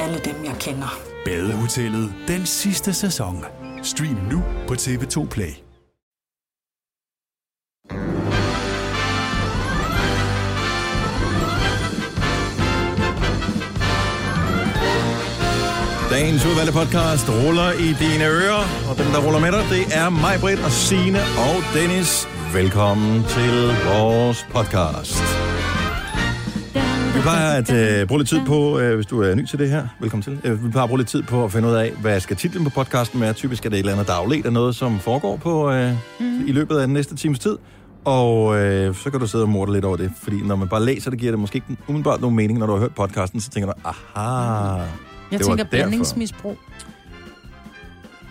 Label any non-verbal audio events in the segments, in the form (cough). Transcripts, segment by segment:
alle dem, jeg kender. Badehotellet den sidste sæson. Stream nu på TV2 Play. Dagens udvalgte podcast ruller i dine ører, og den, der ruller med dig, det er mig, Britt og Signe og Dennis. Velkommen til vores podcast. Vi plejer at øh, bruge lidt tid på, øh, hvis du er ny til det her, velkommen til. Øh, vi plejer at bruge lidt tid på at finde ud af, hvad skal titlen på podcasten være. Typisk er det et eller andet dagligt af noget, som foregår på øh, mm. i løbet af den næste times tid. Og øh, så kan du sidde og morde lidt over det, fordi når man bare læser det, giver det måske ikke umiddelbart nogen mening. Når du har hørt podcasten, så tænker du, aha, Jeg det tænker blandingsmisbrug.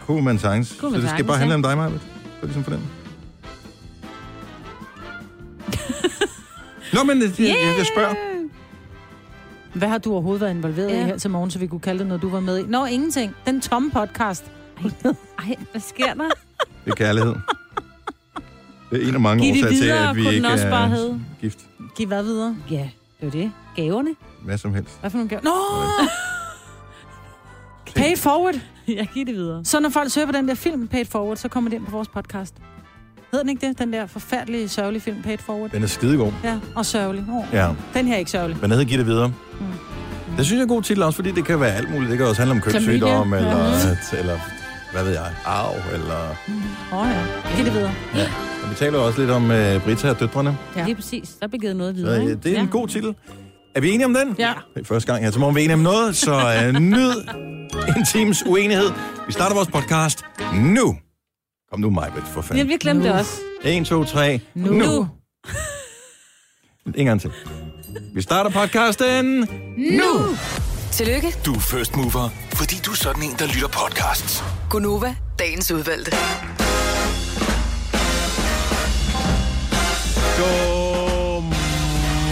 Kunne man sagtens. Kunne Så det skal bare handle om dig, Maja. Så ligesom for den. (laughs) Nå, men jeg, jeg, jeg spørger. Hvad har du overhovedet været involveret Ja. i her til morgen, så vi kunne kalde det noget, du var med i? Nå, ingenting. Den tomme podcast. Ej, hvad sker der? (laughs) Det er kærlighed. Det er en af mange Giv det årsager til, videre, at vi ikke også bare er hedde. gift. Giv hvad videre? Ja, det var det. Gaverne. Hvad som helst. Hvad for nogle gaver? Nå! Pay forward. (laughs) Jeg giver det videre. Så når folk søger på den der film, Pay forward, så kommer det ind på vores podcast. Hedder den ikke det? Den der forfærdelige, sørgelige film, Pay it forward? Den er skidegod. Ja, og sørgelig. Oh. Ja. Den her er ikke sørgelig. Men hedder Giv det videre. Mm. Det synes jeg er god titel også, fordi det kan være alt muligt. Det kan også handle om kønssygdom, eller, Ja. eller hvad ved jeg, arv, eller... Åh oh, ja. Giv det videre. Ja. Og vi taler også lidt om uh, Brita og døtrene. Ja. Lige præcis. Der blev givet noget Så, videre. øh, det er en god titel. Er vi enige om den? Ja. Det er første gang her til morgen, vi er enige om noget, så uh, nyd en times uenighed. Vi starter vores podcast nu. Kom nu, Majbet, for Ja, fanden. vi glemte det også. 1, 2, 3, nu. Nu. En gang til. Vi starter podcasten Nu! Tillykke, Du er first mover, fordi du er sådan en, der lytter podcasts. Gunova, dagens udvalgte.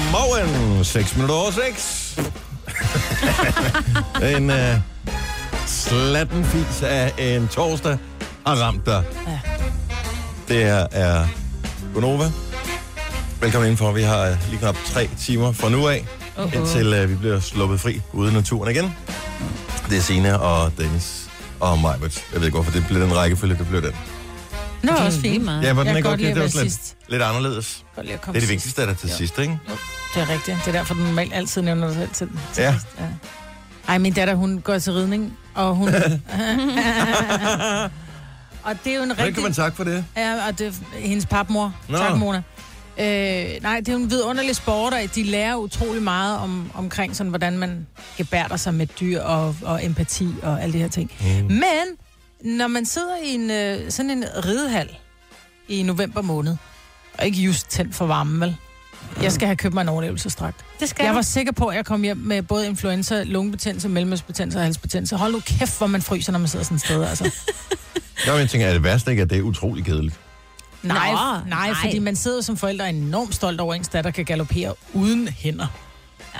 Godmorgen. 6 minutter over 6. (laughs) en uh, slatten fis af en torsdag har ramt dig. Ja. Det her er Gonova. Velkommen indenfor. Vi har øh, lige knap tre timer fra nu af, Uh-oh. indtil uh, vi bliver sluppet fri ude i naturen igen. Det er Sina og Dennis og Majbert. Jeg ved ikke, hvorfor det blev den rækkefølge, det blev den. Nå, Det er også fint. meget. Ja, men den Jeg er kan godt godt at det var lidt, sidst. lidt anderledes. Godt Det er det vigtigste, der er til sidst, ikke? Det er rigtigt. Det er derfor, den normalt altid nævner sig selv til, til Ja. sidst. Ja. Ej, min datter, hun går til ridning, og hun... (laughs) (laughs) og det er jo en Hvordan rigtig... kan man takke for det? Ja, og det er hendes papmor. Nå. Tak, Mona. Øh, nej, det er jo en vidunderlig sport, og de lærer utrolig meget om, omkring, sådan, hvordan man gebærder sig med dyr og, og empati og alle de her ting. Mm. Men når man sidder i en, øh, sådan en ridehal i november måned, og ikke just tændt for varmen, vel? Jeg skal have købt mig en overlevelsesdragt. Det skal Jeg du. var sikker på, at jeg kom hjem med både influenza, lungebetændelse, mellemøstbetændelse og halsbetændelse. Hold nu kæft, hvor man fryser, når man sidder sådan et sted, altså. (laughs) Nå, men jeg tænker, er det værste ikke, at det er utrolig kedeligt? Nej, Nå, nej, nej, fordi man sidder som forældre enormt stolt over, at ens datter kan galopere uden hænder. Ja.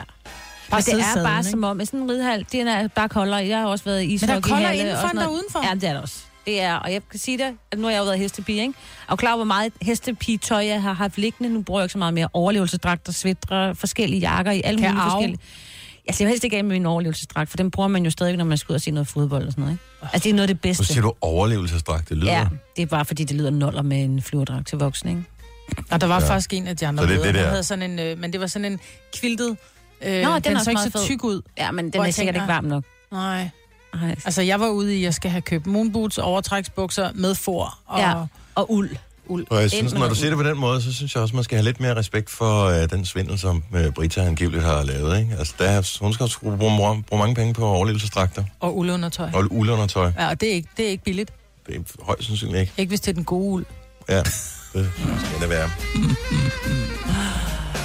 Bare Men det er sadlen, bare ikke? som om, at sådan en ridehal, det er bare koldere. Jeg har også været i Men der er koldere indenfor, end der er udenfor. Ja, det er der også. Det er, og jeg kan sige det, at nu har jeg jo været hestepige, ikke? Og klar, hvor meget hestepigetøj jeg har haft liggende. Nu bruger jeg ikke så meget mere overlevelsesdragter, svætre, forskellige jakker i alle Kan mulige jeg arve? forskellige. Jeg ser helst ikke af med min overlevelsesdragt, for den bruger man jo stadig, når man skal ud og se noget fodbold og sådan noget, ikke? Altså, det er noget af det Så bedste. siger du overlevelsesdragt, det lyder. Ja, det er bare fordi, det lyder noller med en flyverdragt til voksne, ikke? Og der var Ja. faktisk en af de andre Så det det der. havde sådan en, øh, men det var sådan en kviltet, øh, den den, er den så ikke meget så tyk ud. Ja, men den Hvor er sikkert tænker- ikke varm nok. Nej. Ej. Altså, jeg var ude i, jeg skal have købt moonboots, overtræksbukser med for og, Ja. ja. Og uld. uld. Og jeg synes, når du siger det på den måde, så synes jeg også, man skal have lidt mere respekt for øh, den svindel, som øh, Brita angiveligt har lavet. Ikke? Altså, der, er- hun skal også bruge, bruge, bruge mange penge på overlevelsesdragter Og uldundertøj. og uldundertøj. Ja, og det er, ikke, det er ikke billigt. Det er højst sandsynligt ikke. Ikke hvis det er den gode uld. Ja, det skal det være.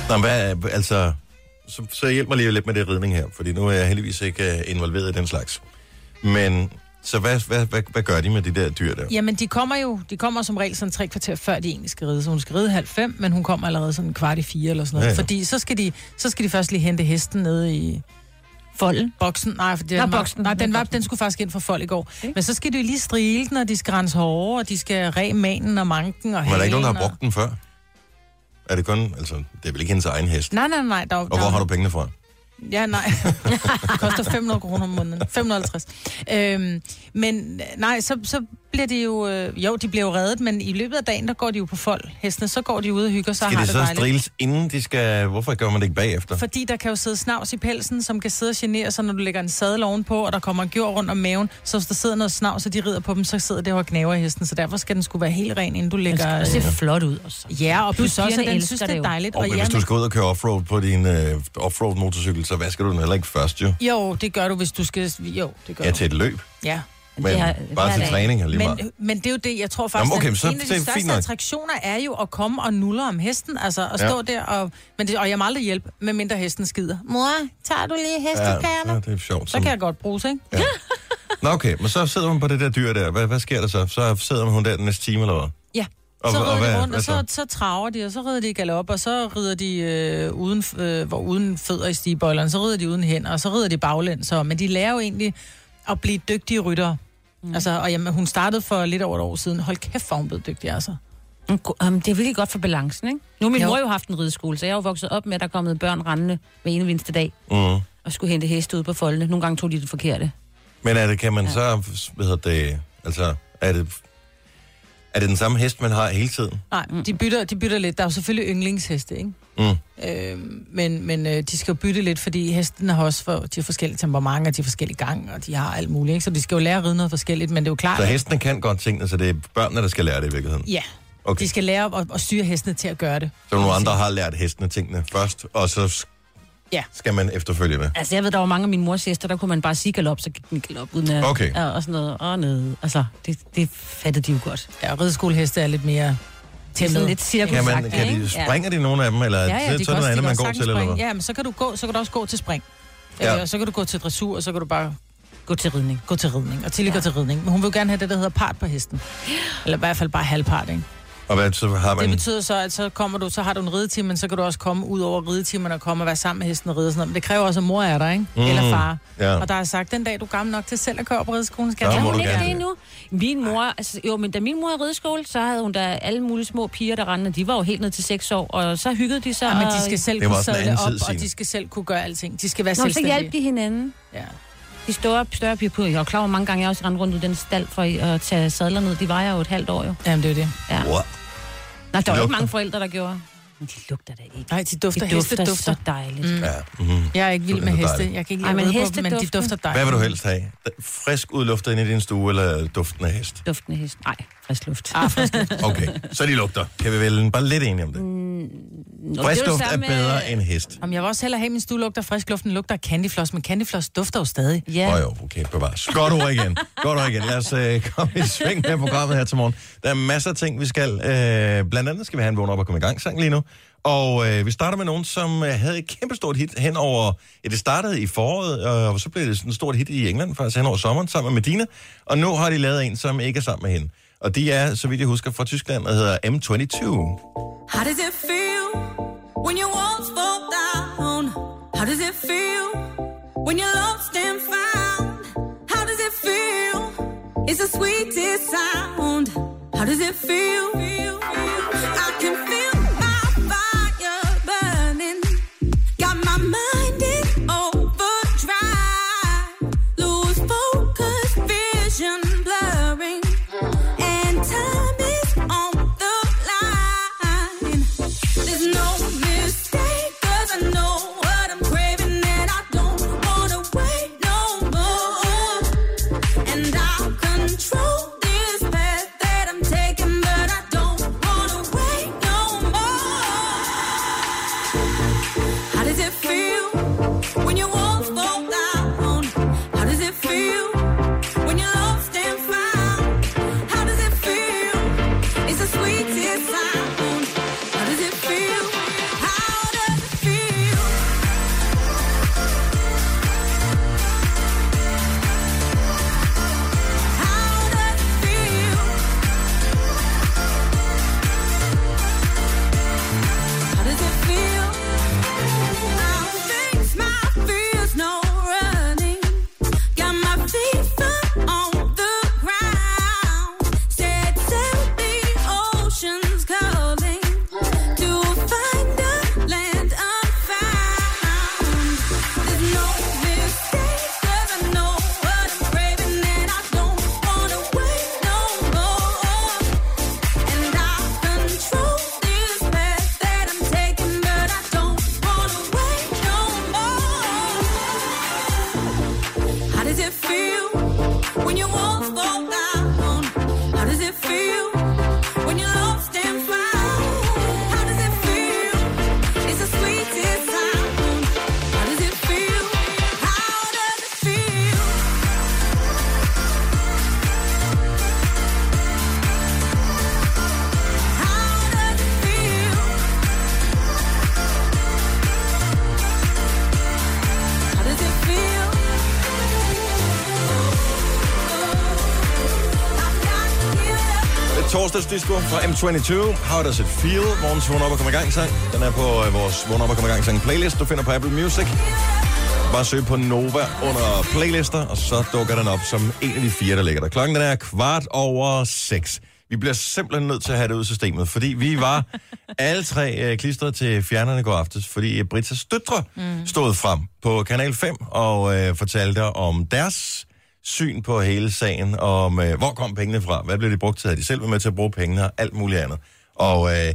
Nå, hvad, altså, så, så hjælp mig lige lidt med det ridning her, fordi nu er jeg heldigvis ikke øh, involveret i den slags. Men, så hvad, hvad, hvad, hvad gør de med de der dyr der? Jamen, de kommer jo de kommer som regel sådan tre kvarter før de egentlig skal ride. Så hun skal ride halv fem, men hun kommer allerede sådan kvart i fire eller sådan noget. Ja, Ja. Fordi så skal, de, så skal de først lige hente hesten nede i Folden. boksen. Nej, for den, Nå, var, boksen. nej, den, var, den skulle faktisk ind for folk i går. Okay. Men så skal de jo lige strile den, og de skal rense hår, og de skal ræ manen og manken og Men er der ikke nogen, der har brugt den før? Er det kun, altså, det er vel ikke hendes egen hest? Nej, nej, nej. Der, Og hvor har du pengene fra? Ja, nej. (laughs) det koster 500 kroner om måneden. 550. Øhm, men nej, så, så bliver de jo... Øh, jo, de bliver jo reddet, men i løbet af dagen, der går de jo på fold. Hestene, så går de ud og hygger sig og Skal har de det så dejligt. striles inden de skal... Hvorfor gør man det ikke bagefter? Fordi der kan jo sidde snavs i pelsen, som kan sidde og genere sig, når du lægger en sadel ovenpå, og der kommer en gjord rundt om maven. Så hvis der sidder noget snavs, og de rider på dem, så sidder det og gnaver i hesten. Så derfor skal den skulle være helt ren, inden du Den lægger... skal se flot ud også. Ja, og plus også, at den synes, det det er dejligt. Og Og hvis ja, du skal ud og køre offroad på din øh, offroad motorcykel, så vasker du den heller ikke først, jo. Jo, det gør du, hvis du skal... Jo, det gør Ja, til et løb. Ja. Men Det har- bare hver til træning er lige meget. Men, men det er jo det, jeg tror faktisk, Jamen, okay, at så en af det er de fint største attraktioner er jo at komme og nulle om hesten, altså at Ja. stå der og... Men det, og jeg må aldrig hjælpe, medmindre hesten skider. Mor, tager du lige Ja, ja, hestekærne? det er sjovt. Så kan jeg godt bruge ikke? Ja. Nå, okay, men så sidder man på det der dyr der. Hvad, hvad sker der så? Så sidder hun der den næste time, eller hvad? Ja. Og så hva- og rider hvad- de rundt, og så, så traver de, og så rider de i galop, og så rider de øh, uden, øh, hvor uden fødder i stigebøjlerne, så rider de uden hænder, og så rider de baglæns. Så, men de lærer jo egentlig at blive dygtige ryttere. Mm. Altså, og jamen, hun startede for lidt over et år siden. Hold kæft, hvor hun blev dygtig, altså. Um, det er virkelig godt for balancen, ikke? Nu min Jo. mor jo haft en rideskole, så jeg er jo vokset op med, at der er kommet børn rendende hver ene eneste dag Mm. og skulle hente heste ud på foldene. Nogle gange tog de det forkerte. Men er det, kan man ja. så, hvad hedder det, altså, er det, er det den samme hest, man har hele tiden? Nej, de bytter, de bytter lidt. Der er jo selvfølgelig yndlingsheste, ikke? Mm. Øh, men men øh, de skal jo bytte lidt, fordi hestene har også for, de har forskellige temperamenter, de har forskellige gang, og de har alt muligt, ikke? Så de skal jo lære at ride noget forskelligt, men det er jo klart... Så hestene kan godt tingene, så det er børnene, der skal lære det i virkeligheden? Ja, Okay. de skal lære at, at styre hestene til at gøre det. Så nogle andre har lært hestene tingene først, og så Ja. skal man efterfølge det. Altså, jeg ved, der var mange af mine mors hester, der kunne man bare sige galop, så gik den galop uden at... Okay. Ja, og sådan noget. Og ned. Altså, det, det fattede de jo godt. Ja, rideskoleheste er lidt mere Det er tæmmet. sådan lidt cirkus Kan, man, kan de, springer de nogle af dem, eller Ja, ja, så, de så er det noget andet, de man går til, eller? Ja, men så kan du gå, så kan du også gå til spring. Ja. Ja. Så kan du gå til dressur, og så kan du bare Gå til ridning. gå til ridning. Og Tilly ja. går til ridning. Men hun vil jo gerne have det, der hedder part på hesten. Eller i hvert fald bare halvpart, ikke? Og hvad, så har Det man... betyder så, at så kommer du, så har du en ridetime, men så kan du også komme ud over ridetimerne og komme og være sammen med hesten og ride og sådan noget. Men det kræver også, at mor er der, ikke? Mm. Eller far. ja. Og der er sagt, den dag du er gammel nok til selv at køre på rideskolen, skal Ja, jeg hun ikke det endnu? Min mor, altså, jo, men da min mor havde rideskole, så havde hun da alle mulige små piger, der rendte. De var jo helt ned til 6 år, og så hyggede de sig. Ja, men og- de skal selv Det var kunne anden op, og de skal selv kunne gøre alting. De skal være Nå, så selvstændige. hjalp de hinanden. Ja. De store, større piger på. Jeg var klar over mange gange, jeg også rendte rundt i den stald for at tage sadler ned. De vejer jo et halvt år jo. Jamen, det er det. Ja. Wow. Nej, der var ikke mange forældre, der gjorde. Men de lugter da ikke. Nej, de dufter. De Heste dufter, dufter. så dejligt. Mm. Ja. Mm-hmm. Jeg er ikke vild med heste. Jeg kan ikke lide men på heste dem, men de dufter. dejligt. Hvad vil du helst have? Frisk udluftet ind i din stue, eller duften af hest? Duftende hest. Nej, frisk luft. Ah, frisk (laughs) Okay, så de lugter. Kan vi vel bare lidt enige om det? Nå, Frisk det luft er bedre øh, end hest. Jamen, jeg vil også hellere have, at min stue lugter frisk luft, end lugter af candyfloss, men candyfloss dufter jo stadig. Ja. Åh oh, jo, okay, bevares. Godt ord igen. Godt ord igen. Lad os øh, komme i sving med programmet her til morgen. Der er masser af ting, vi skal. Øh, blandt andet skal vi have en vågn op og komme i gang sang lige nu. Og øh, vi starter med nogen, som øh, havde et kæmpestort hit hen over... Ja, det startede i foråret, og så blev det sådan et stort hit i England, faktisk hen over sommeren, sammen med Medina. Og nu har de lavet en, som ikke er sammen med hende. Og de er, så vidt jeg husker, fra Tyskland, og hedder M22. How does it feel when your walls fall down? How does it feel when you're lost and found? How does it feel? It's the sweetest sound. How does it feel? I Torsdagsdisco fra M22. How does it feel? Morgens vågn op og kom i gang sang. Den er på øh, vores vågn op og kom i gang sang playlist, du finder på Apple Music. Bare søg på Nova under playlister, og så dukker den op som en af de fire, der ligger der. Klokken den er kvart over seks. Vi bliver simpelthen nødt til at have det ud af systemet, fordi vi var (laughs) alle tre øh, klistret til fjernerne i går aftes, fordi Britas døtre mm. stod frem på Kanal 5 og øh, fortalte om deres syn på hele sagen, om øh, hvor kom pengene fra, hvad blev de brugt til, havde de selv været med til at bruge pengene, og alt muligt andet. Og øh,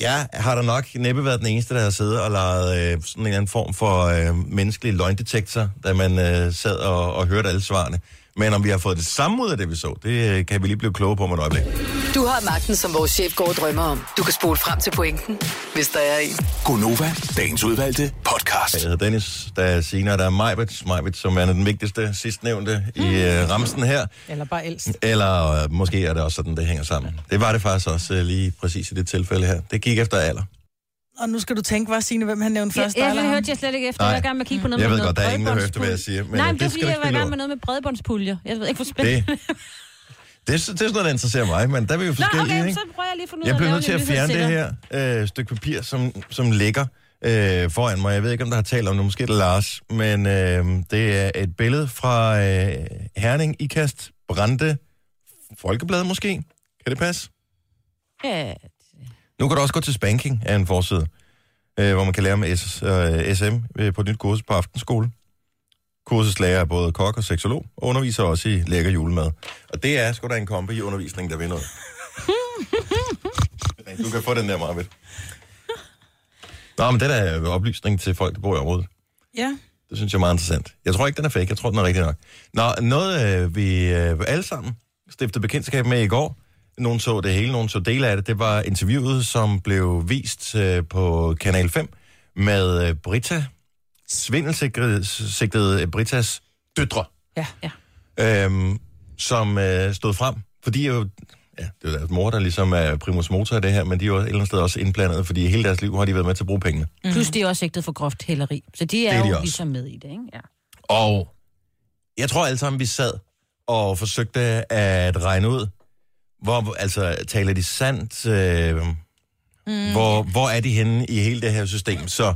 jeg har da nok næppe været den eneste, der har siddet og lavet øh, sådan en eller anden form for øh, menneskelig løgndetektor, da man øh, sad og, og hørte alle svarene. Men om vi har fået det samme ud af det, vi så, det øh, kan vi lige blive kloge på om et øjeblik. Du har magten, som vores chef går og drømmer om. Du kan spole frem til pointen, hvis der er en. Gonova, dagens udvalgte podcast. Jeg hedder Dennis, der er Sina, der er Majbet, Majbet, som er den vigtigste sidstnævnte i øh, ramsen her. Eller bare ældst. Eller øh, måske er det også sådan, det hænger sammen. Det var det faktisk også øh, lige præcis i det tilfælde her. Det gik efter alder. Og nu skal du tænke, hvad Signe, hvem han nævnte først. eller jeg hørte jeg slet ikke efter. Nej. Jeg var i gang med at kigge på noget Jeg med ved noget godt, der er ingen, der hørte, hvad jeg siger, men, Nej, men det er det fordi, skal du jeg var i gang med noget med bredbåndspuljer. Jeg ved ikke, hvor spændende. Det, det, er, det er sådan noget, der interesserer mig, men der er vi jo Nå, forskellige, okay, ikke? så prøver jeg lige at finde ud Jeg bliver nødt til at fjerne det her øh, stykke papir, som, som ligger øh, foran mig. Jeg ved ikke, om der har talt om det, måske det Lars, men øh, det er et billede fra øh, Herning, Ikast, Brande, Folkeblad måske. Kan det passe? Ja, Nu kan du også gå til spanking af en forside, øh, hvor man kan lære om S, øh, SM øh, på et nyt kursus på aftenskole. Kursuslærer er både kok og seksolog, og underviser også i lækker julemad. Og det er sgu da en kombi i undervisning, der vil noget. du kan få den der, Marvitt. Nå, men det er oplysning til folk, der bor i området. Ja. Det synes jeg er meget interessant. Jeg tror ikke, den er fake. Jeg tror, den er rigtig nok. Nå, noget øh, vi øh, alle sammen stiftede bekendtskab med i går. Nogen så det hele, nogen så dele af det. Det var interviewet, som blev vist øh, på Kanal 5 med øh, Brita, svindelsigtede Britas døtre, Ja. ja. øhm, som øh, stod frem. Fordi jo, ja, det er jo deres mor, der ligesom er primus motor i det her, men de er jo et eller andet sted også indblandet, fordi hele deres liv har de været med til at bruge pengene. Mm. Plus de er også sigtet for groft hæleri. Så de er, Det er de jo også. ligesom med i det, ikke? Ja. Og jeg tror alle sammen, vi sad og forsøgte at regne ud, hvor, altså, taler de sandt? Øh, mm, hvor, hvor er de henne i hele det her system? Så jeg,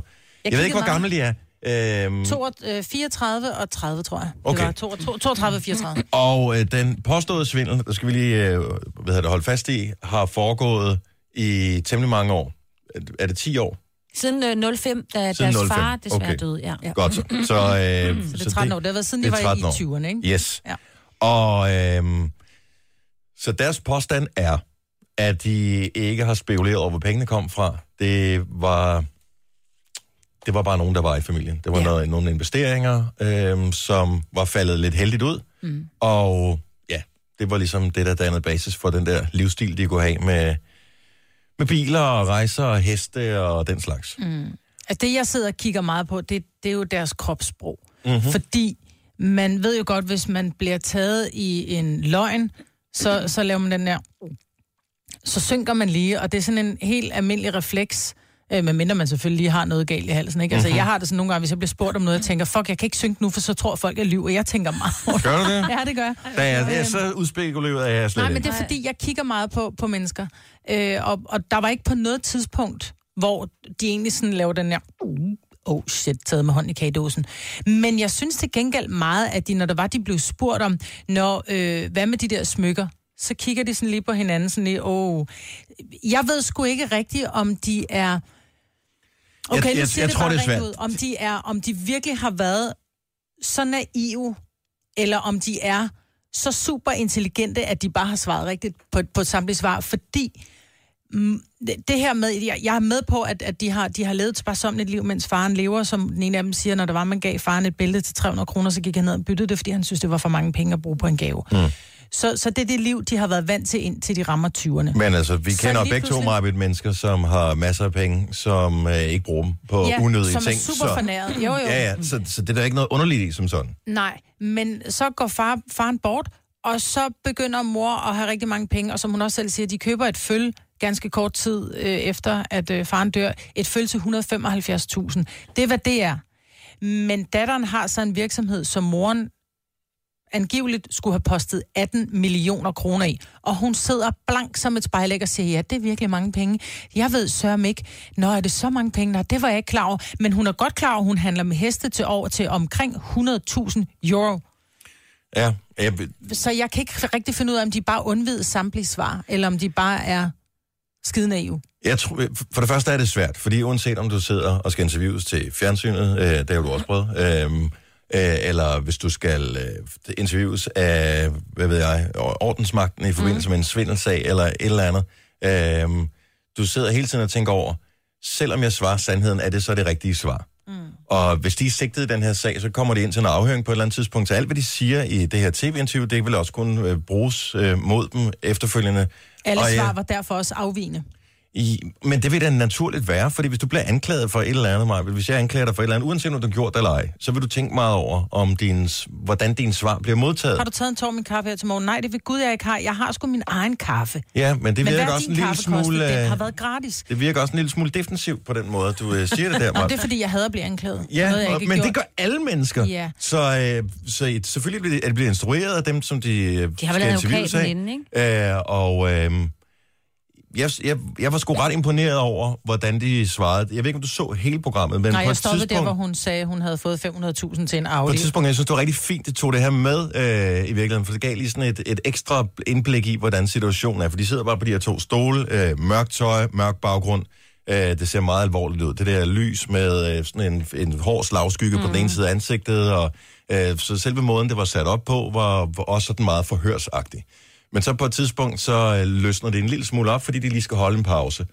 jeg ved ikke, hvor meget. gamle de er. Øhm, To, øh, 34 og 30, tror jeg. Okay. Det var to- to- 32 og 34. og øh, den påståede svindel, der skal vi lige øh, hvad hedder det, holde fast i, har foregået i temmelig mange år. Er det 10 år? Siden øh, 05, da Siden deres 05. far desværre Okay. døde. Ja. Ja. Godt så. Så, øh, (laughs) Så det er 13 år. Det har været siden de var i 13 år. 20'erne, ikke? Yes. Ja. Og øhm, så deres påstand er, at de ikke har spekuleret over, hvor pengene kom fra. Det var, det var bare nogen, der var i familien. Det var ja. Noget, nogle investeringer, øhm, som var faldet lidt heldigt ud. Mm. Og ja, det var ligesom det, der dannede basis for den der livsstil, de kunne have med, med biler og rejser og heste og den slags. Mm. Altså det, jeg sidder og kigger meget på, det, det er jo deres kropssprog. Mm-hmm. Fordi man ved jo godt, hvis man bliver taget i en løgn, så, så laver man den der... Så synker man lige, og det er sådan en helt almindelig refleks, øh, medmindre man selvfølgelig lige har noget galt i halsen. Ikke? Altså, Mhm. jeg har det sådan nogle gange, hvis jeg bliver spurgt om noget, jeg tænker, fuck, jeg kan ikke synke nu, for så tror folk, jeg lyver. Jeg tænker meget. Gør du det? Ja, det gør jeg. Da jeg, det er så udspekuleret, at jeg slet Nej, men det er fordi, jeg kigger meget på, på mennesker. Øh, og, og der var ikke på noget tidspunkt, hvor de egentlig sådan laver den her... Oh shit, taget med hånd i kagedåsen. Men jeg synes til gengæld meget, at de, når der var, de blev spurgt om, når, øh, hvad med de der smykker? Så kigger de sådan lige på hinanden, sådan lige, åh... Oh. Jeg ved sgu ikke rigtigt, om de er... Okay, Jeg- jeg- siger jeg det tror, bare det er svært. ud. Om de, er, om de virkelig har været så naive, eller om de er så super intelligente, at de bare har svaret rigtigt på, på et samtligt svar, fordi mm, det, det her med, jeg, jeg er med på, at, at de, har, de har levet et sparsomligt liv, mens faren lever, som den ene af dem siger, når der var, man gav faren et bælte til 300 kroner, så gik han ned og byttede det, fordi han synes, det var for mange penge at bruge på en gave. Mm. Så, så det er det liv, de har været vant til, indtil de rammer 20'erne. Men altså, vi Så kender begge to pludselig- meget mennesker, som har masser af penge, som øh, ikke bruger dem på Ja, unødige som er ting. super fornæret. Jo, jo. Ja, ja, så, så det er der ikke noget underligt i som sådan. Nej, men så går far, faren bort, og så begynder mor at have rigtig mange penge, og som hun også selv siger, de køber et føl ganske kort tid øh, efter, at øh, faren dør. Et føl til 175.000. Det er, hvad det er. Men datteren har så en virksomhed, som moren angiveligt skulle have postet 18 millioner kroner i. Og hun sidder blank som et spejlæg og siger, ja, det er virkelig mange penge. Jeg ved sørme ikke, når er det så mange penge? Nej, det var jeg ikke klar over. Men hun er godt klar over, at hun handler med heste til over til omkring 100.000 euro. Ja, jeg, Så jeg kan ikke rigtig finde ud af, om de bare undvider samtlige svar, eller om de bare er skide naive. Jeg tror, for det første er det svært, fordi uanset om du sidder og skal interviews til fjernsynet, øh, det har du også prøvet, øh, øh, eller hvis du skal øh, interviews af, hvad ved jeg, ordensmagten i forbindelse mm. med en svindelsag eller et eller andet. Øh, du sidder hele tiden og tænker over, selvom jeg svarer sandheden, er det så det rigtige svar? Mm. Og hvis de er sigtet i den her sag, så kommer de ind til en afhøring på et eller andet tidspunkt. Så alt, hvad de siger i det her tv-interview, det vil også kunne øh, bruges øh, mod dem efterfølgende. Alle Og svar var derfor også afvigende. I, men det vil da naturligt være, fordi hvis du bliver anklaget for et eller andet, Maja, hvis jeg anklager dig for et eller andet, uanset om du har gjort det eller ej, så vil du tænke meget over, om din, hvordan din svar bliver modtaget. Har du taget en tår min kaffe her til morgen? Nej, det vil Gud, jeg ikke har. Jeg har sgu min egen kaffe. Ja, men det Men virker også en lille smule... Den øh, har været gratis. Det virker også en lille smule defensivt på den måde, du øh, siger det der, (laughs) Maja. det er fordi, jeg hader at blive anklaget. Ja, noget, og, men har det gør alle mennesker. Ja. Så, øh, så et- selvfølgelig bliver det, er det bliver instrueret af dem, som de, øh, De har vel skal advokaten interviews af. inde, ikke? Øh, og øh, jeg, jeg, jeg var sgu ret imponeret over, hvordan de svarede. Jeg ved ikke, om du så hele programmet, men Nej, på jeg et stoppede der, tidspunkt... hvor hun sagde, hun havde fået 500.000 til en På Audi. et tidspunkt, jeg synes, det var rigtig fint, det tog det her med øh, i virkeligheden, for det gav lige sådan et, et ekstra indblik i, hvordan situationen er. For de sidder bare på de her to stole, øh, mørkt tøj, mørk baggrund. Øh, det ser meget alvorligt ud. Det der lys med øh, sådan en, en hård slagskygge mm. på den ene side af ansigtet, og øh, så selve måden, det var sat op på, var, var også sådan meget forhørsagtig. Men så på et tidspunkt, så øh, løsner det en lille smule op, fordi de lige skal holde en pause.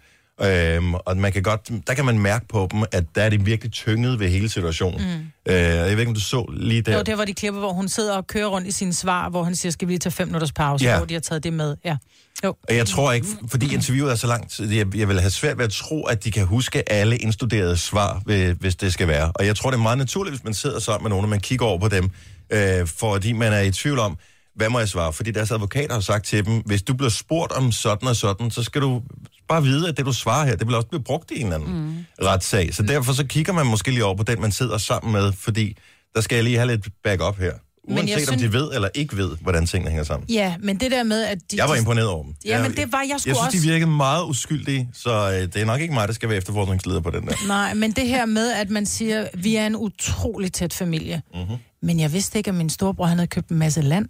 Øhm, og man kan godt, der kan man mærke på dem, at der er det virkelig tynget ved hele situationen. Mm. Øh, jeg ved ikke, om du så lige der. Det var de klipper, hvor hun sidder og kører rundt i sine svar, hvor han siger, skal vi lige tage fem minutters pause, Ja. hvor de har taget det med. Ja. Jo. Og jeg tror ikke, fordi interviewet er så langt, jeg, jeg vil have svært ved at tro, at de kan huske alle indstuderede svar, hvis det skal være. Og jeg tror, det er meget naturligt, hvis man sidder sammen med nogen, og man kigger over på dem, øh, fordi man er i tvivl om, hvad må jeg svare? Fordi deres advokater har sagt til dem, hvis du bliver spurgt om sådan og sådan, så skal du bare vide, at det du svarer her, det vil også blive brugt i en eller anden mm. retssag. Så derfor så kigger man måske lige over på den, man sidder sammen med, fordi der skal jeg lige have lidt backup her. Men Uanset om synes- de ved eller ikke ved, hvordan tingene hænger sammen. Ja, men det der med, at de... Jeg var imponeret over dem. Ja, men det var jeg sgu Jeg synes, også. de virkede meget uskyldige, så øh, det er nok ikke mig, der skal være efterforskningsleder på den der. Nej, men det her med, at man siger, vi er en utrolig tæt familie. Mm-hmm. Men jeg vidste ikke, at min storebror han havde købt en masse land.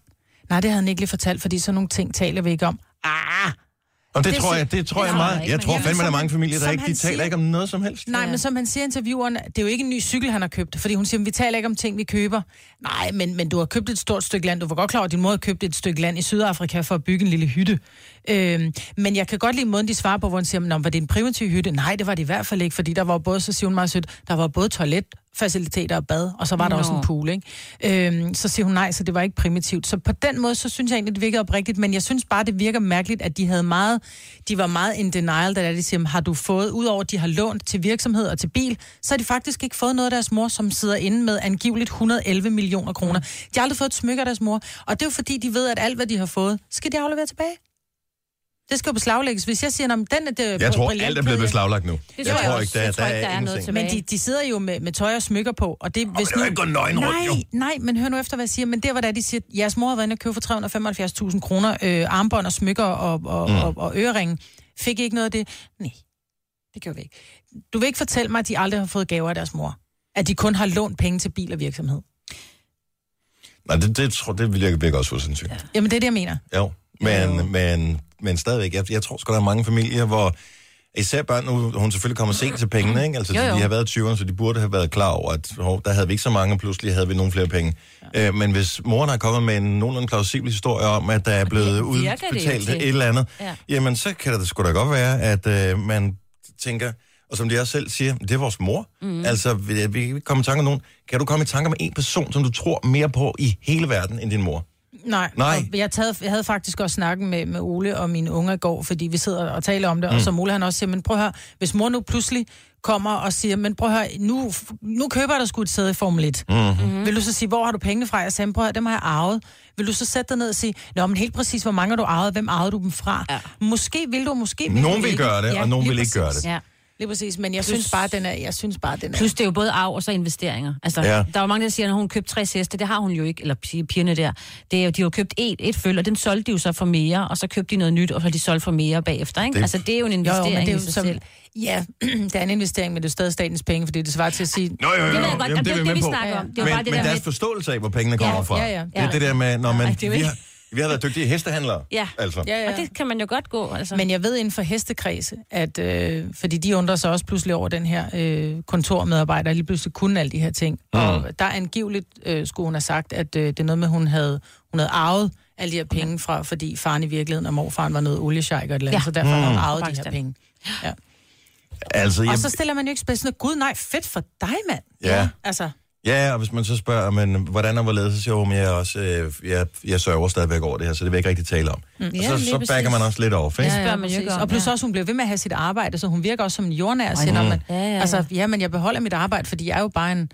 Nej, det havde han ikke lige fortalt, fordi sådan nogle ting taler vi ikke om. Ah! Og det, Det tror jeg, det tror det jeg meget. ikke, Jeg tror fandme, der er mange familier, der ikke, de han taler siger- ikke om noget som helst. Nej, men som han siger i intervieweren, det er jo ikke en ny cykel, han har købt. Fordi hun siger, vi taler ikke om ting, vi køber. Nej, men, men du har købt et stort stykke land. Du var godt klar over, at din mor har købt et stykke land i Sydafrika for at bygge en lille hytte. Øhm, men jeg kan godt lide måden, de svarer på, hvor hun siger, "Nå, var det en primitiv hytte? Nej, det var det i hvert fald ikke, fordi der var både, så siger hun meget sødt, der var både toiletfaciliteter og bad, og så var der Nå. også en pool, ikke? Øhm, så siger hun nej, så det var ikke primitivt. Så på den måde, så synes jeg egentlig, det virkede oprigtigt, men jeg synes bare, det virker mærkeligt, at de havde meget, de var meget in denial, da de siger, har du fået, udover at de har lånt til virksomhed og til bil, så har de faktisk ikke fået noget af deres mor, som sidder inde med angiveligt 111 millioner kroner. De har aldrig fået et smykke af deres mor, og det er jo fordi, de ved, at alt, hvad de har fået, skal de aflevere tilbage. Det skal jo beslaglægges. Hvis jeg siger, om den er det Jeg tror, alt er blevet kæde." beslaglagt nu. Det Jeg tror jeg tror ikke, der, Jeg tror der ikke, er der er noget ingenting. Men de, de sidder jo med, med tøj og smykker på, og det... Hvis er jo ikke nøgen rundt, nej, jo. nej, men hør nu efter, hvad jeg siger. Men der, hvor det er, de siger, at jeres mor har været inde og købe for 375.000 kroner øh, armbånd og smykker og, og, Mm. og, og øreringe. Fik I ikke noget af det? Nej, det gjorde vi ikke. Du vil ikke fortælle mig, at de aldrig har fået gaver af deres mor. At de kun har lånt penge til bil og virksomhed. Nej, det, det, tror, det virker virkelig også usandsynligt. Ja. Jamen, det er det, jeg mener. Jo, men, men, men stadigvæk, jeg, jeg tror sgu, der er mange familier, hvor især børn, nu hun selvfølgelig kommer sent til pengene, ikke? Altså, Jo, jo, de har været 20'erne, så de burde have været klar over, at hov, der havde vi ikke så mange, og pludselig havde vi nogle flere penge. Ja. Øh, men hvis moren har kommet med en nogenlunde plausibel historie om, at der er blevet det det udbetalt til. et eller andet, Ja. ja. jamen så kan det sgu da godt være, at øh, man tænker, og som de også selv siger, det er vores mor. Mm. Altså, vi, vi kan komme i tanke om nogen. Kan du komme i tanke om en person, som du tror mere på i hele verden end din mor? Nej, Nej. Og jeg, taget, jeg havde faktisk også snakket med, med Ole og mine unger i går, fordi vi sidder og taler om det, mm. og som Ole han også siger, men prøv at høre, hvis mor nu pludselig kommer og siger, men prøv at høre, nu, nu køber jeg dig sgu et sæde i Formel 1. Mm-hmm. Vil du så sige, hvor har du pengene fra? Jeg sagde, prøv at høre, dem har jeg arvet. Vil du så sætte dig ned og sige, nå, men helt præcis, hvor mange har du arvet? Hvem arvede du dem fra? Ja. Måske vil du, måske vil Nogen du vil ikke. gøre det, og nogen vil ikke gøre det. Ja. Lige præcis, men jeg synes bare, den er, jeg synes bare, den er... Plus det er jo både arv og så investeringer. Altså, Ja. ja. der er jo mange, der siger, at hun købte 60 heste. Det har hun jo ikke, eller pi- pigerne der. Det er jo, de har jo købt et, et føl, og den solgte de jo så for mere, og så købte de noget nyt, og så har de solgt for mere bagefter. Ikke? Det- Det... Altså, det er jo en Jo, jo, investering men det er i jo sig som, selv. ja, (clears throat) det er en investering, men det er stadig statens penge, fordi det svarer til at sige... Nå, jo, jo, jo. Det. Jamen, Jamen, det er det vi er det, vi snakker om. Det er jo men, bare det men der deres med... forståelse af, hvor pengene kommer Ja, fra. ja, ja. Det er det der med, når man... Nej, det er jo vi, ikke- har, vi har været dygtige hestehandlere. Ja. Altså. Ja, ja. Og det kan man jo godt gå, altså. Men jeg ved inden for hestekredse, at, øh, fordi de undrer sig også pludselig over den her øh, kontormedarbejder, der lige pludselig kunne alle de her ting. Mm. Og der er angiveligt, øh, skulle hun have sagt, at øh, det er noget med, hun havde, hun havde arvet alle de her penge fra, fordi faren i virkeligheden og morfaren var noget oliesjejk og et eller andet, Ja. så derfor har hun Mm. arvet de her penge. Ja. Altså, jeg, Og så stiller man jo ikke spørgsmål, gud nej, fedt for dig, mand. Ja. Altså, Ja, og hvis man så spørger, men hvordan og hvorledes, så siger hun, jeg, også, øh, jeg, jeg sørger stadigvæk over det her, så det vil jeg ikke rigtig tale om. Mm. Og Ja, så, lige så backer man også lidt off, ikke? Ja, spørger man jo ikke om, Og plus ja. også, hun bliver ved med at have sit arbejde, så hun virker også som en jordnær, siger, ja. når man, Ja, ja, ja. altså, ja, men jeg beholder mit arbejde, fordi jeg er jo bare en...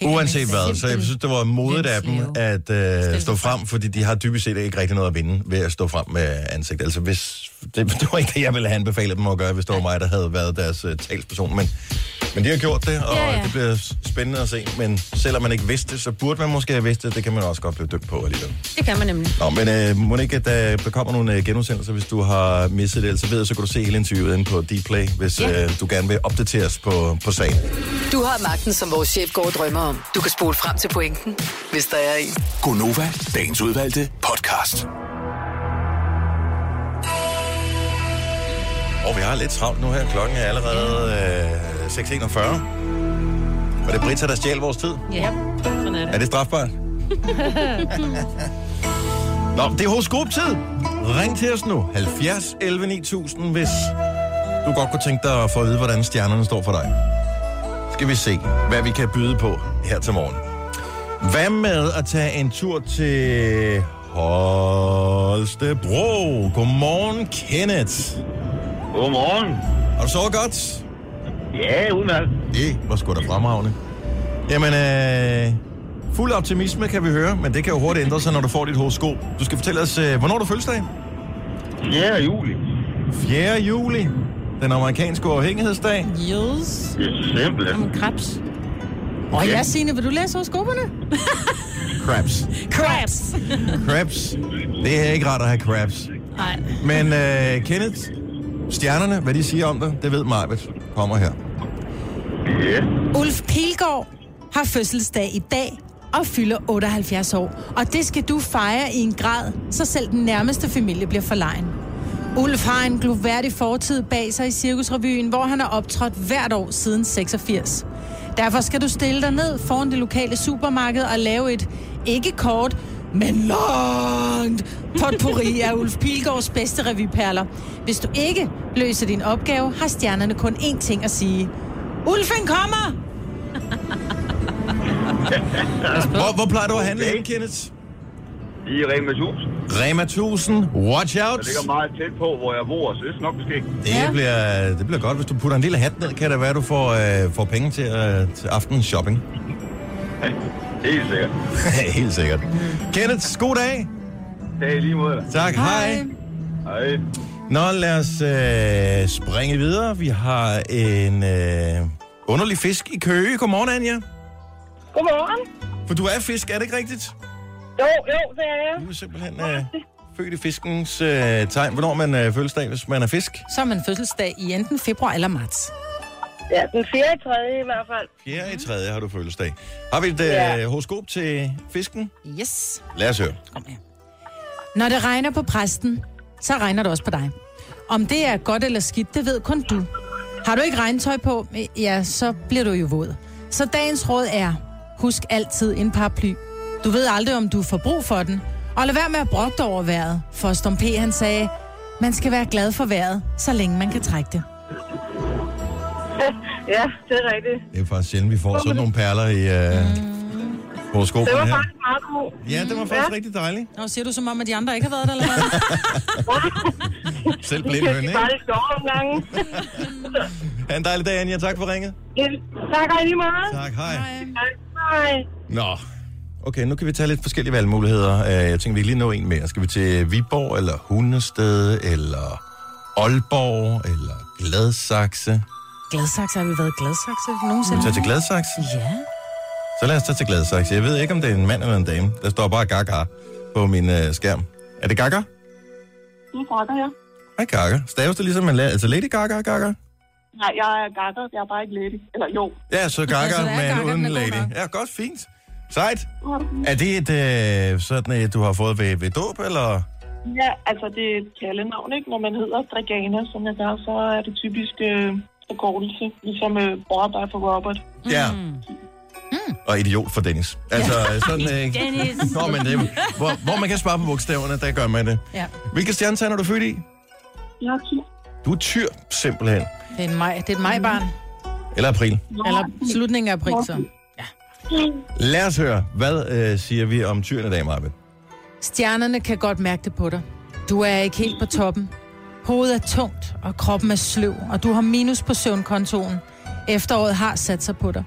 helt Uanset hvad, så jeg synes, det var modigt af dem at øh, stå frem, fordi de har dybest set ikke rigtig noget at vinde ved at stå frem med ansigt. Altså hvis, det, (laughs) det var ikke det, jeg ville have anbefalet dem at gøre, hvis det var mig, der havde været deres uh, talsperson. Men, men de har gjort det, og Ja, ja. det bliver spændende at se. Men selvom man ikke vidste det, så burde man måske have vidst det. Det kan man også godt blive dømt på alligevel. Det kan man nemlig. Nå, men øh, må ikke, at der, der kommer nogle øh, genudsendelser, hvis du har misset det, så ved jeg, så kan du se hele interviewet inde på Dplay, hvis Ja. øh, du gerne vil opdateres på, på sagen. Du har magten, som vores chef går og drømmer om. Du kan spole frem til pointen, hvis der er en. Gonova, dagens udvalgte podcast. Og vi har lidt travlt nu her. Klokken er allerede øh, 6.41. Og det er Britta, der stjal vores tid. Ja, sådan er det. Er det strafbart? (laughs) Nå, det er horoskop-tid. Ring til os nu. 70 11 9000, hvis du godt kunne tænke dig at få at vide, hvordan stjernerne står for dig. Skal vi se, hvad vi kan byde på her til morgen. Hvad med at tage en tur til Holstebro? Godmorgen, Kenneth. Godmorgen. Har du sovet godt? Ja, udmærket. Det var sgu da fremragende. Jamen, øh, fuld optimisme kan vi høre, men det kan jo hurtigt ændre sig, når du får dit horoskop. Du skal fortælle os, øh, hvornår du fødselsdag? 4. juli. 4. juli. Den amerikanske uafhængighedsdag. Yes. Det er simpelthen. Om krebs. Og ja, Signe, vil du læse horoskoperne? Crabs. Crabs. Crabs. Det er ikke rart at have crabs. Nej. Men øh, Kenneth, stjernerne, hvad de siger om dig, det ved Marvitt. Kommer her. Ja. Ulf Pilgaard har fødselsdag i dag og fylder 78 år. Og det skal du fejre i en grad, så selv den nærmeste familie bliver forlegen. Ulf har en gloværdig fortid bag sig i Cirkusrevyen, hvor han har optrådt hvert år siden 86. Derfor skal du stille dig ned foran det lokale supermarked og lave et ikke kort, men langt potpourri af Ulf Pilgaards bedste revyperler. Hvis du ikke løser din opgave, har stjernerne kun én ting at sige. Ulfen kommer! (laughs) Hvor, hvor plejer du at handle okay. Kenneth? I Rema 1000. Rema 1000. Watch out. Det ligger meget tæt på, hvor jeg bor, så det er nok måske. Det, ja. bliver, det bliver godt. Hvis du putter en lille hat ned, kan det være, du får, øh, får penge til, øh, til aftens shopping. (laughs) Helt sikkert. (laughs) Helt sikkert. Kenneth, god dag. Dag lige mod dig. Tak, hej. Hej. Nå, lad os øh, springe videre. Vi har en øh, underlig fisk i Køge. Godmorgen, Anja. Godmorgen. For du er fisk, er det ikke rigtigt? Jo, jo, det er jeg. Du er simpelthen øh, født i fiskens øh, tegn. Hvornår er man øh, fødselsdag, hvis man er fisk? Så er man fødselsdag i enten februar eller marts. Ja, den 4. i tredje i hvert fald. 4. i 3. har du fødselsdag. Har vi et øh, Ja. horoskop til fisken? Yes. Lad os høre. Når det regner på præsten, så regner det også på dig. Om det er godt eller skidt, det ved kun du. Har du ikke regntøj på, ja, så bliver du jo våd. Så dagens råd er, husk altid en paraply. Du ved aldrig, om du får brug for den. Og lad være med at brokke over vejret. For Stom P. han sagde, man skal være glad for vejret, så længe man kan trække det. (laughs) ja, det er rigtigt. Det er faktisk sjældent, vi får sådan nogle perler i øh, horoskoperne Det var her. faktisk meget god. Ja, det var faktisk rigtig dejligt. Nå, siger du som om, at de andre ikke har været der, eller hvad? (laughs) Selv blind (laughs) Det ikke? er lidt sjovt nogle gange. Ha' en dejlig dag, Anja. Tak for ringet. Ja, tak og i lige meget. Tak, hej. Hej. Nå. Okay, nu kan vi tage lidt forskellige valgmuligheder. Øh, Jeg tænker, vi kan lige nå en mere. Skal vi til Viborg, eller Hundested, eller Aalborg, eller Gladsaxe? Gladsaxe, har vi været Gladsaxe nogensinde? Tag til Gladsaxe? Ja. Så lad os tage til Gladsaxe. Jeg ved ikke, om det er en mand eller en dame. Der står bare Gaga på min øh, skærm. Er det Gaga? Det er Gaga, ja. Hej Gaga. Staves det ligesom en la- altså Lady Gaga, Gaga? Nej, jeg er Gaga, jeg er bare ikke lady. Eller jo. Ja, så Gaga, Altså, det er men Gaga, uden Lady. Ja, godt, fint. Sejt. Er det et, øh, sådan et, du har fået ved, ved dåb, eller? Ja, altså det er et kaldenavn, ikke? Når man hedder Dragana, som jeg gør, så er det typisk øh, forkortelse. Ligesom øh, Bob er for Robert. Ja. Og idiot for Dennis. Altså, ja. sådan... Øh, (laughs) Dennis. Nå, men det, hvor, hvor man kan spare på bogstaverne, der gør man det. Ja. Hvilke stjernetegn er du født i? Jeg er tyr. Du er tyr, simpelthen. Det er, en maj, det er et majbarn. Eller april. Eller slutningen af april, så. Lad os høre, hvad øh, siger vi om tyrene i dag, Marvind? Stjernerne kan godt mærke det på dig. Du er ikke helt på toppen. Hovedet er tungt, og kroppen er sløv, og du har minus på søvnkontoen. Efteråret har sat sig på dig.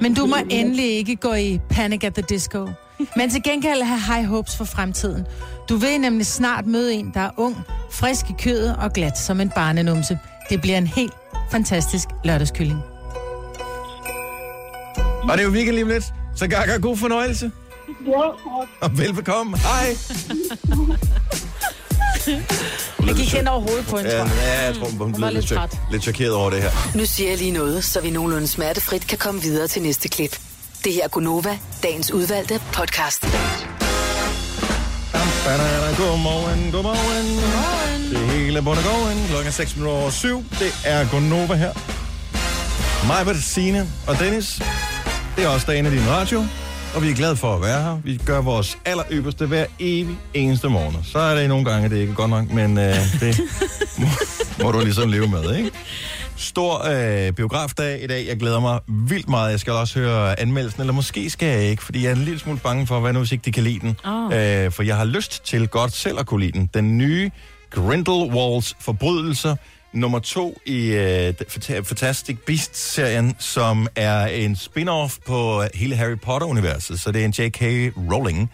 Men du må endelig ikke gå i Panic at the Disco. Men til gengæld have high hopes for fremtiden. Du vil nemlig snart møde en, der er ung, frisk i kødet og glat som en barnenumse. Det bliver en helt fantastisk lørdagskylling. Og det er jo weekend lige om lidt, så Gaga, god fornøjelse. Ja, Og velbekomme. Hej. Jeg gik hen over hovedet på en, Ja, tror jeg. ja, jeg tror, hun blev lidt, lidt chok- træt. lidt chokeret over det her. Nu siger jeg lige noget, så vi nogenlunde smertefrit kan komme videre til næste klip. Det her er Gunova, dagens udvalgte podcast. Godmorgen, godmorgen. godmorgen. Det hele er bundet gåen. Klokken er 6 minutter over 7. Det er Gonova her. Mig, Signe og Dennis. Det er også dagen af din radio. Og vi er glade for at være her. Vi gør vores allerøverste hver evig eneste morgen. Så er det nogle gange, det er ikke godt nok, men øh, det (laughs) må, må du ligesom leve med, ikke? Stor øh, biografdag i dag. Jeg glæder mig vildt meget. Jeg skal også høre anmeldelsen, eller måske skal jeg ikke, fordi jeg er en lille smule bange for, hvad nu hvis ikke de kan lide den. Åh. Øh, for jeg har lyst til godt selv at kunne lide den. Den nye Grindelwalds forbrydelser, nummer to i øh, Fanta- Fantastic Beasts-serien, som er en spin-off på hele Harry Potter-universet. Så det er en J.K. Rowling,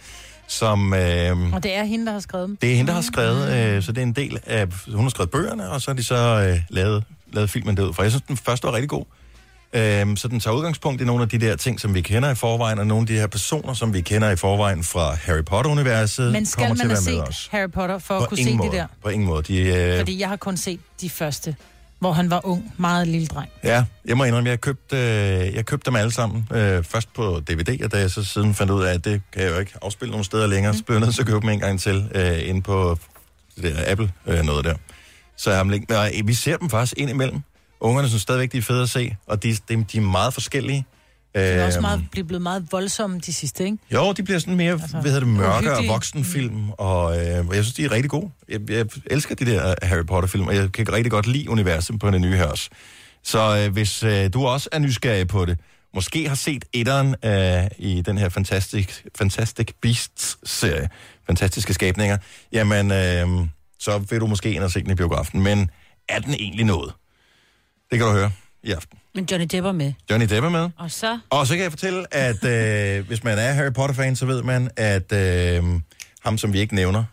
som... Øh, Og det er hende, der har skrevet dem. det er hende, der har skrevet, øh, så det er en del af... Hun har skrevet bøgerne, og så har de så øh, lavet, lavet filmen derud fra. Jeg synes, den første var rigtig god. Øh, så den tager udgangspunkt i nogle af de der ting, som vi kender i forvejen, og nogle af de her personer, som vi kender i forvejen fra Harry Potter-universet, Men skal kommer man til have at være med set os. Harry Potter for at På kunne se ingen det måde. der? På ingen måde. De, øh, Fordi jeg har kun set de første, hvor han var ung, meget lille dreng. Ja, jeg må indrømme, jeg købte, øh, jeg købte dem alle sammen. Øh, først på DVD, og da jeg så siden fandt ud af, at det kan jeg jo ikke afspille nogen steder længere, så blev jeg nødt til at købe dem en gang til øh, inde på det der Apple øh, noget der. Så jeg har dem længe. Og øh, vi ser dem faktisk ind imellem. Ungerne synes stadigvæk, de er fede at se, og de, de, de er meget forskellige. De er også Øhm, meget, blevet blevet meget voldsomme de sidste, ikke? Jo, de bliver sådan mere, altså, hvad hedder det, mørke og voksenfilm, og øh, jeg synes, de er rigtig gode. Jeg, jeg elsker de der Harry Potter-film, og jeg kan rigtig godt lide universet på den nye her også. Så øh, hvis øh, du også er nysgerrig på det, måske har set etteren øh, i den her Fantastic, Fantastic Beasts-serie, fantastiske skabninger, jamen, øh, så vil du måske ind og se den i biografen. Men er den egentlig noget? Det kan du høre i aften. Men Johnny Depp er med. Johnny Depp er med. Og så... Og så kan jeg fortælle, at øh, hvis man er Harry Potter-fan, så ved man, at øh, ham, som vi ikke nævner,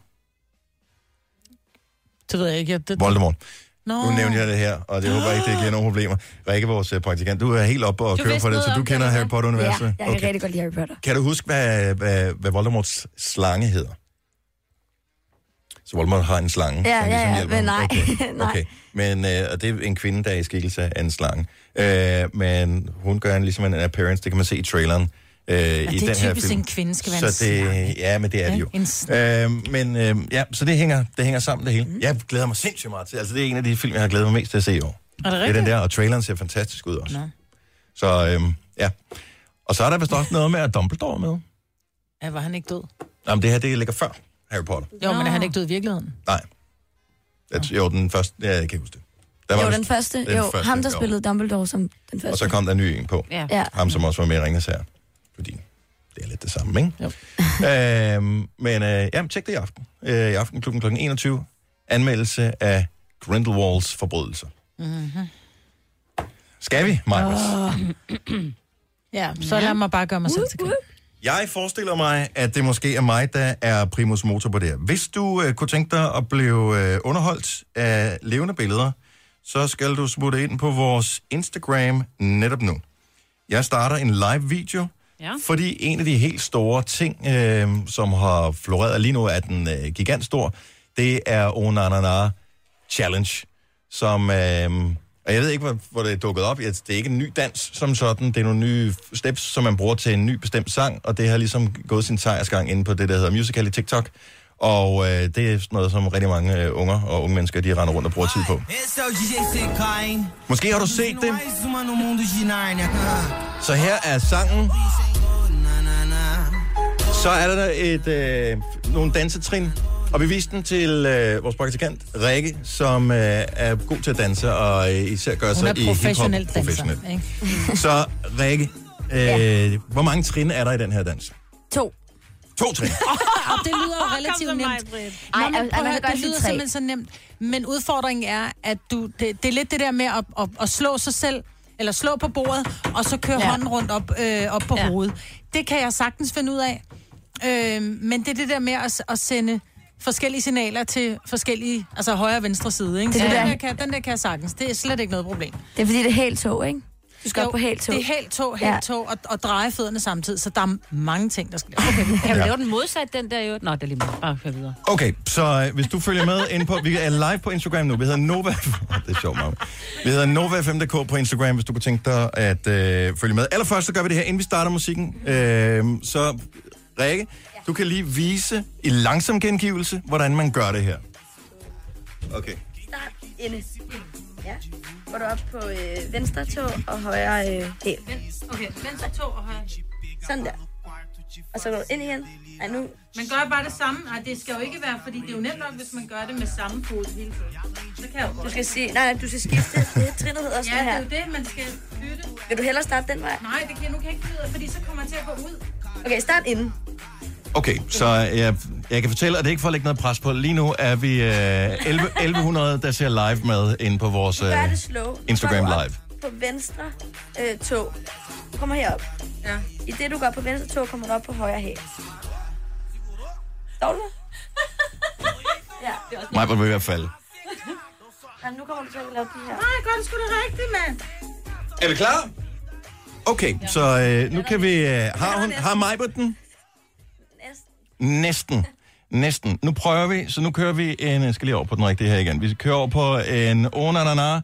Det ved jeg ikke. Jeg, det, Voldemort. Nå. Nu nævner jeg det her, og det håber jeg ikke, det giver nogen problemer. Rikke, vores øh, praktikant, du er helt oppe og kører for det, så du kender Harry? Potter-universet. Ja, jeg kan rigtig godt lide Harry Potter. Kan du huske, hvad, hvad, hvad Voldemorts slange hedder? Så Voldemort har en slange, Ja, som ja, ligesom ja, hjælper men nej, Okay. (laughs) nej. okay. Men øh, og det er en kvinde, der er i skikkelse af en slange. Øh, men hun gør en, ligesom en appearance, det kan man se i traileren. Øh, ja, i det er den her typisk, film. en kvinde skal være så en det. Ja, men det er det jo. Øh, men øh, ja, så det hænger, det hænger sammen det hele. Mm. Jeg glæder mig sindssygt meget til. Altså, det er en af de film, jeg har glædet mig mest til at se i år. Er det Det er rigtigt? den der, og traileren ser fantastisk ud også. Nå. Så øh, ja. Og så er der vist også noget med, at Dumbledore er med. Ja, var han ikke død? Jamen, det her, det ligger før Harry Potter. Jo, men er han ikke død i virkeligheden? Nej. Jeg, jo, den første, ja, jeg kan ikke huske det. Der var jo, den første. den jo, første, ham, der jo. spillede Dumbledore som den første. Og så kom der en ny en på. Ja. Ja. Ham, som også var med i Ringens her. Fordi det er lidt det samme, ikke? Jo. (laughs) øhm, men øh, jamen, tjek det i aften. Øh, I aften kl. 21. Anmeldelse af Grindelwalds forbrydelser. Mm-hmm. Skal vi, Marcus? Ja, så lad mig bare gøre mig selv til grin. Jeg forestiller mig, at det måske er mig, der er primus motor på det her. Hvis du øh, kunne tænke dig at blive øh, underholdt af levende billeder, så skal du smutte ind på vores Instagram netop nu. Jeg starter en live video, Ja. fordi en af de helt store ting, øh, som har floreret lige nu, er den øh, gigantstor, det er Onanana Challenge, som... Øh, og jeg ved ikke, hvor, hvor det er dukket op. Det er ikke en ny dans som sådan. Det er nogle nye steps, som man bruger til en ny bestemt sang, og det har ligesom gået sin sejrsgang inde på det, der hedder Musical.ly TikTok. Og øh, det er sådan noget, som rigtig mange øh, unger og unge mennesker, de render rundt og bruger tid på. Måske har du set det. Så her er sangen. Så er der et, øh, nogle dansetrin, og vi viste den til øh, vores praktikant, Rikke, som øh, er god til at danse, og øh, især gør sig er i hiphop professionel? (laughs) Så Rikke, øh, hvor mange trin er der i den her dans? To. To trin. (laughs) Og det lyder jo relativt nemt. Maj-Brit. Nå, men prøv godt det lyder tre. simpelthen så nemt. Men udfordringen er, at du, det, det er lidt det der med at, at, at slå sig selv, eller slå på bordet, og så køre ja. Ja. hånden rundt op, øh, op på Ja. ja. hovedet. Det kan jeg sagtens finde ud af. Øh, men det er det der med at, at sende forskellige signaler til forskellige, altså højre og venstre side. Ikke? Det Så det den, der- kan, den der kan jeg sagtens. Det er slet ikke noget problem. Det er fordi, det er helt tog, ikke? Du skal Jo, op på helt tog. Det er helt tog, helt Ja. tog, og, og dreje fødderne samtidig. Så der er mange ting, der skal Okay, Kan du Ja. lave den modsat, den der jo? Nå, det er lige meget. Bare kør videre. Okay, så øh, hvis du følger med ind på... Vi er live på Instagram nu. Vi hedder Nova... (laughs) det er sjovt. Vi hedder Nova5.dk på Instagram, hvis du kunne tænke dig at øh, følge med. Allerførst så gør vi det her, inden vi starter musikken. Øh, så Rikke, du kan lige vise i langsom gengivelse, hvordan man gør det her. Okay. Start inde. Ja. Går du op på øh, venstre tog og højre øh, hæl. Okay, venstre tog og højre. Sådan der. Og så går du ind igen. Ej, nu. Man gør bare det samme. Nej, det skal jo ikke være, fordi det er jo nemt nok, hvis man gør det med samme fod hele tiden. Så kan jeg jo Du skal sige, nej, nej, du skal skifte. Det er trinnet hedder Ja, sådan det er her. jo det, man skal bytte. Vil du hellere starte den vej? Nej, det kan jeg nu kan jeg ikke finde ud af, fordi så kommer jeg til at gå ud. Okay, start inden. Okay, så jeg, jeg kan fortælle, at det ikke for at lægge noget pres på. Lige nu er vi øh, 11, 1100, der ser live med inde på vores gør øh, det slow. Instagram op live. På venstre øh, tog. Du kommer herop. Ja. I det, du går på venstre tog, kommer du op på højre hæl. Står du der? (laughs) ja. Mig vil i hvert fald. (laughs) Jamen, nu kommer du til at lave de her. Nej, gør det sgu da rigtigt, mand. Er vi klar? Okay, så øh, nu kan vi... Øh, har hun, har Majbert den? Næsten. Næsten. Nu prøver vi, så nu kører vi en... Jeg skal lige over på den rigtige her igen. Vi kører over på en Onanana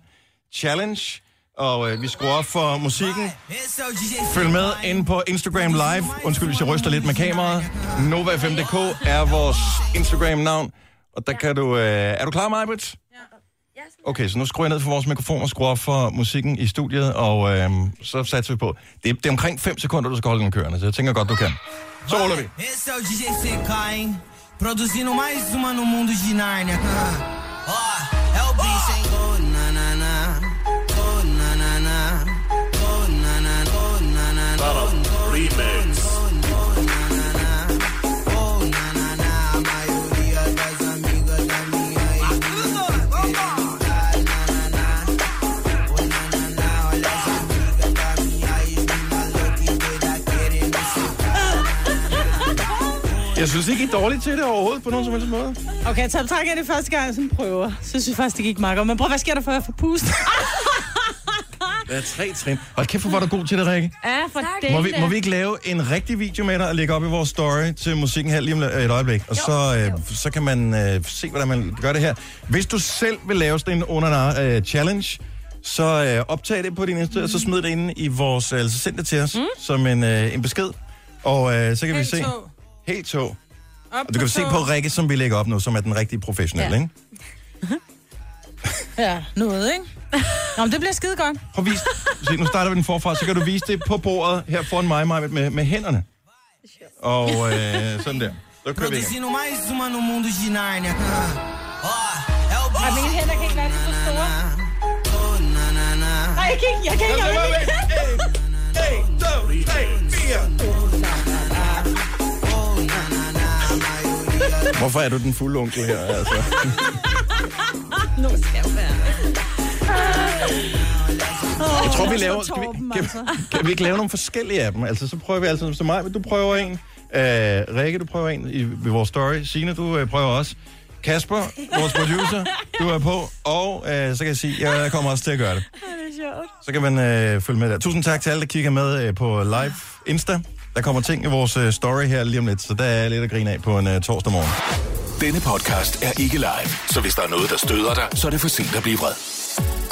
Challenge, og øh, vi skruer op for musikken. Følg med ind på Instagram Live. Undskyld, hvis jeg ryster lidt med kameraet. Nova5.dk er vores Instagram-navn. Og der kan du... Øh, er du klar, Majbert? Okay, så nu skruer jeg ned for vores mikrofon og skruer op for musikken i studiet, og øh, så satser vi på. Det er, det er omkring 5 sekunder, du skal holde den kørende, så jeg tænker godt, du kan. Så ruller vi. Esse é o DJ CK, hein? Produzindo mais uma no mundo de Narnia. (laughs) Ó, Jeg synes ikke, I er dårlige til det overhovedet på nogen som helst måde. Okay, så trækker jeg det første gang, jeg sådan prøver. Så synes jeg faktisk, det gik meget godt. Men prøv, hvad sker der for, at jeg får pust? (laughs) Der er tre trin. Hold kæft, hvor var du god til det, Rikke. Ja, for det. Må vi, må vi ikke lave en rigtig video med dig og lægge op i vores story til musikken her lige om et øjeblik? Og så, øh, så kan man øh, se, hvordan man gør det her. Hvis du selv vil lave sådan en under øh, challenge, så øh, optag det på din Insta, og så smid det ind i vores, øh, altså send det til os mm. som en, øh, en besked. Og øh, så kan Helt vi se. tog. Helt tog. Op Og du kan se på Rikke, som vi lægger op nu, som er den rigtige professionelle, Ja. ikke? (laughs) Ja, noget, ikke? Nå, men det bliver skide godt. Prøv at vise. Se, nu starter vi den forfra, så kan du vise det på bordet her foran mig, Maja, med, med hænderne. Og øh, sådan der. Så kører vi igen. Produzindo mais uma no mundo de Narnia. Ó, é o bicho. Og mine hænder kan ikke være så store. Nej, jeg kan ikke, jeg kan ikke. Jeg kan ikke. Hvorfor er du den fulde onkel her, altså? Nu skal jeg være. Jeg tror, vi laver... Skal vi, kan, altså. kan vi ikke lave nogle forskellige af dem? Altså, så prøver vi altså... Så mig, du prøver en. Øh, Rikke, du prøver en i, ved vores story. Signe, du øh, prøver også. Kasper, vores producer, du er på, og øh, så kan jeg sige, jeg kommer også til at gøre det. Det er sjovt. Så kan man øh, følge med der. Tusind tak til alle, der kigger med øh, på live Insta. Der kommer ting i vores øh, story her lige om lidt, så der er lidt at grine af på en øh, torsdag morgen. Denne podcast er ikke live, så hvis der er noget, der støder dig, så er det for sent at blive vred.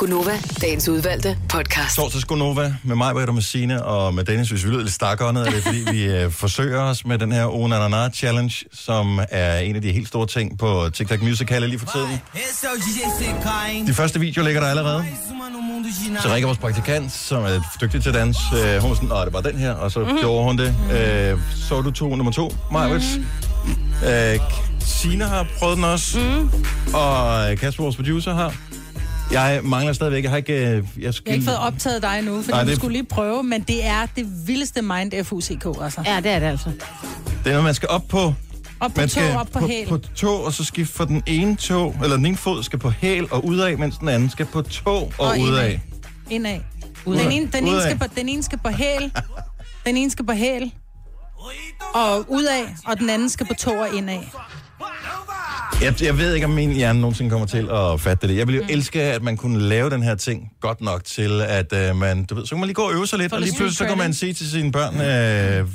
Gunova, dagens udvalgte podcast. Torsdags Gonova med mig, Britta, med Signe og med Dennis. Hvis vi lyder lidt stakåndet, er det fordi, vi øh, forsøger os med den her Onanana Challenge, som er en af de helt store ting på TikTok Musical lige for tiden. De første videoer ligger der allerede. Så ringer vores praktikant, som er dygtig til dans. Øh, hun var sådan, det var den her, og så mm-hmm. gjorde hun det. Øh, så du to nummer to, Majwitz. Mm-hmm. Øh, Sina har prøvet den også, mm. og Kasper, vores producer, har. Jeg mangler stadigvæk, jeg har ikke... øh, Jeg, skal... Jeg har ikke fået optaget dig nu, fordi Nej, Nej, det- du skulle lige prøve, men det er det vildeste mind FUCK, altså. Ja, det er det altså. Det er noget, man skal op på. Op på man tog, op på hæl. På, på tog, og så skifte for den ene tog, eller den ene fod skal på hæl og udad, mens den anden skal på tog og, og udad. indad. Udad. Den ene, den, ene skal på, den ene skal på hæl, den ene skal på hæl, og udad, og den anden skal på tog og indad. Jeg, jeg ved ikke, om min hjerne nogensinde kommer til at fatte det. Jeg ville jo mm. elske, at man kunne lave den her ting godt nok til, at uh, man, du ved, så kan man lige gå og øve sig lidt, Få og lige pludselig så kan man sige til sine børn, øh,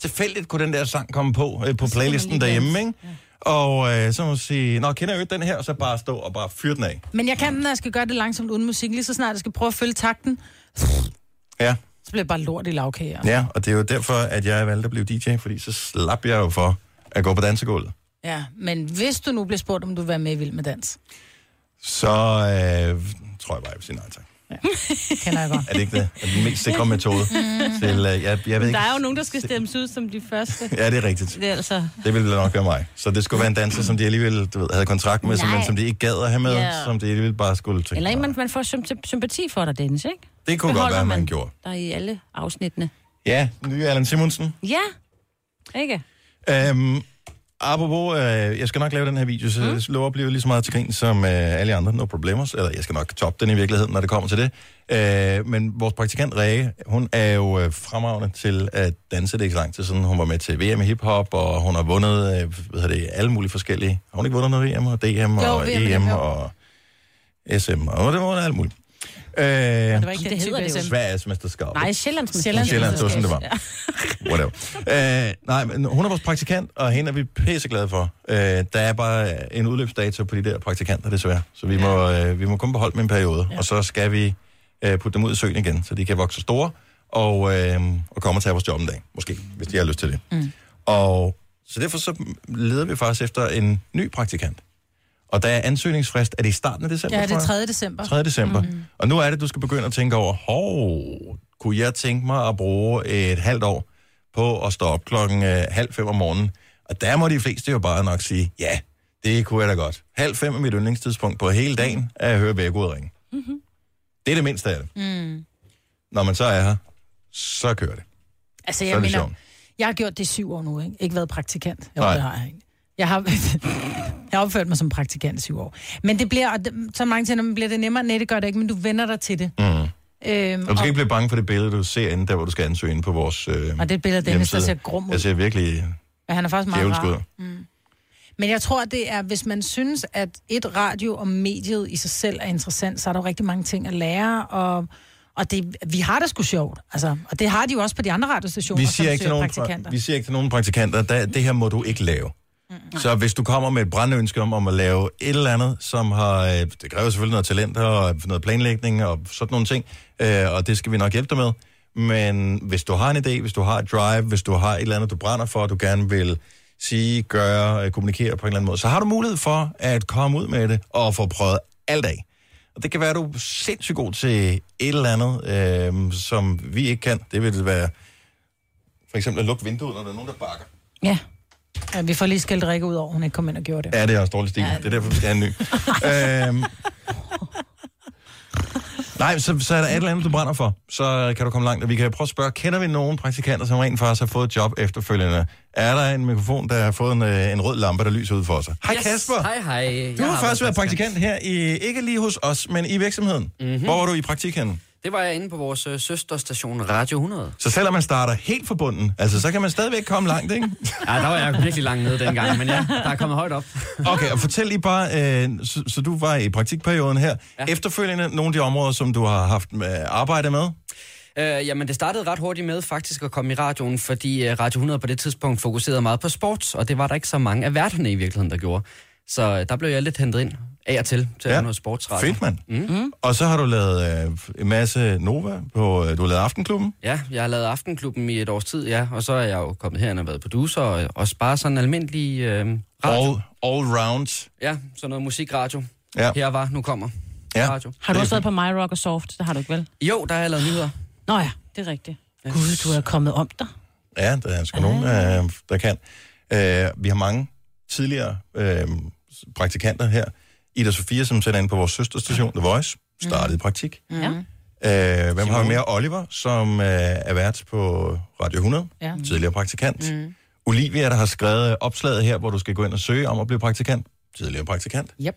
tilfældigt kunne den der sang komme på øh, på playlisten derhjemme, ikke? Og øh, så må man sige, nå, kender jeg jo den her, og så bare stå og bare fyre den af. Men jeg kan den, når jeg skal gøre det langsomt uden musik. Lige så snart jeg skal prøve at følge takten, Ja, så bliver det bare lort i lavkage. altså. ja, og det er jo derfor, at jeg valgte at blive DJ, fordi så slap jeg jo for at gå på dansegulvet. Ja, men hvis du nu bliver spurgt, om du vil være med i Vild med Dans, Så øh, tror jeg bare, jeg vil sige nej tak. (laughs) kender jeg godt. Er det ikke det? Er det den mest sikre metode til, øh, jeg, jeg ved Men ikke, der er jo nogen, der skal stemmes ud som de første. Ja, det er rigtigt. Det er altså... Det ville nok være mig. Så det skulle være en danser, som de alligevel du ved, havde kontrakt med, som, som de ikke gad at have med, Ja. som de alligevel bare skulle tænke. Eller ikke, man, man får symp- sympati for dig, Dennis, ikke? Det kunne godt Beholder være, man man gjorde. Der i alle afsnittene. Ja, nye Allan Simonsen. Ja, ikke? Øhm, apropos, øh, jeg skal nok lave den her video, så jeg lover at blive lige så meget til grin som øh, alle andre. No problemers. Eller jeg skal nok toppe den i virkeligheden, når det kommer til det. Øh, men vores praktikant Ræge, hun er jo øh, fremragende til at danse. Det er ikke så lang tid siden. Hun var med til VM i hiphop, og hun har vundet øh, hvad det, alle mulige forskellige. Har hun ikke vundet noget VM og DM Jo, og VM, EM jo. og SM? Og det var alt muligt. Øh, Det var ikke Det hedder det jo. Sveriges mesterskab. Nej, Sjællands Sjællands Sjælland, det var sådan, det var. Whatever. Øh, nej, men hun er vores praktikant, og hende er vi pisseglade for. Øh, der er bare en udløbsdato på de der praktikanter, desværre. Så vi må, øh, vi må kun beholde dem en periode, ja. og så skal vi øh, putte dem ud i søen igen, så de kan vokse store og, øh, og komme og tage vores job en dag, måske, hvis de har lyst til det. Mm. Og så derfor så leder vi faktisk efter en ny praktikant. Og der er ansøgningsfrist, er det i starten af december, Ja, det er jeg? 3. december. 3. december. Mm. Og nu er det, du skal begynde at tænke over, hov, kunne jeg tænke mig at bruge et halvt år på at stå op klokken øh, halv fem om morgenen? Og der må de fleste jo bare nok sige, ja, det kunne jeg da godt. Halv fem er mit yndlingstidspunkt på hele dagen, at jeg hører vækkeudet ringe. Mm-hmm. Det er det mindste af det. Mm. Når man så er her, så kører det. Altså, Så er jeg det mener, sjovt. jeg har gjort det i syv år nu, ikke? Ikke været praktikant. Jo, Nej. det har jeg ikke. Jeg har, (laughs) jeg har opført mig som praktikant i syv år. Men det bliver, og så mange man bliver det nemmere. Nej, det gør det ikke, men du vender dig til det. Mm. Øhm, Og du skal ikke blive bange for det billede, du ser inde der, hvor du skal ansøge inde på vores øh, Og det et billede Dennis, der ser grum ud. Jeg ser virkelig Ja, han er faktisk meget rar. Mm. Men jeg tror, det er, hvis man synes, at et radio og mediet i sig selv er interessant, så er der jo rigtig mange ting at lære, og, og det, vi har det sgu sjovt. Altså, og det har de jo også på de andre radiostationer, vi som siger, ikke til søger nogen, praktikanter. vi siger ikke til nogen praktikanter, der, det her må du ikke lave. Så hvis du kommer med et brændønske om, om at lave et eller andet, som har, øh, det kræver selvfølgelig noget talent og noget planlægning og sådan nogle ting, øh, og det skal vi nok hjælpe dig med. Men hvis du har en idé, hvis du har et drive, hvis du har et eller andet, du brænder for, du gerne vil sige, gøre, øh, kommunikere på en eller anden måde, så har du mulighed for at komme ud med det og få prøvet alt af. Og det kan være, at du er sindssygt god til et eller andet, øh, som vi ikke kan. Det vil være for eksempel at lukke vinduet, når der er nogen, der bakker. Ja. Ja. vi får lige skældt Rikke ud over, hun ikke kom ind og gjorde det. Ja, det er også dårlig stil. Ja, det er derfor, vi skal have en ny. øhm, nej, så, så er der et eller andet, du brænder for. Så kan du komme langt. Og vi kan prøve at spørge, kender vi nogen praktikanter, som rent faktisk har fået et job efterfølgende? Er der en mikrofon, der har fået en, øh, en rød lampe, der lyser ud for sig? Hej Yes. Kasper! Hej, hej. Du har har først været været praktikant her, i, ikke lige hos os, men i virksomheden. Mhm. Mm-hmm. Hvor var du i praktik henne? Det var jeg inde på vores øh, søsterstation Radio 100. Så selvom man starter helt forbundet, altså så kan man stadigvæk komme langt, ikke? Ja, der var jeg virkelig langt nede dengang, men ja, der er kommet højt op. Okay, og fortæl lige bare, øh, så, så du var i praktikperioden her. Ja. Efterfølgende nogle af de områder, som du har haft øh, arbejde med? Øh, jamen, det startede ret hurtigt med faktisk at komme i radioen, fordi øh, Radio 100 på det tidspunkt fokuserede meget på sports, og det var der ikke så mange af værterne i virkeligheden, der gjorde. Så øh, der blev jeg lidt hentet ind af og til, til ja. noget sportsradio. Fedt, mand. Mm. Og så har du lavet øh, en masse Nova på, øh, du har lavet Aftenklubben. Ja, jeg har lavet Aftenklubben i et års tid, ja, og så er jeg jo kommet herind og været producer, og også bare sådan en almindelig øh, radio. All, all round. Ja, sådan noget musikradio. Ja. Her var, nu kommer. Ja. Radio. Har du også været på My Rock og Soft? Det har du ikke vel? Jo, der har jeg lavet nyheder. Nå ja, det er rigtigt. Gud, du er kommet om dig. Ja, der er sgu nogen, øh, der kan. Øh, vi har mange tidligere øh, praktikanter her. Ida Sofia, som sender ind på vores søsterstation, The Voice, startede i praktik. Ja. Øh, hvem har vi mere? Oliver, som øh, er vært på Radio 100, Ja. tidligere praktikant. Mm. Olivia, der har skrevet opslaget her, hvor du skal gå ind og søge om at blive praktikant. Tidligere praktikant. Yep.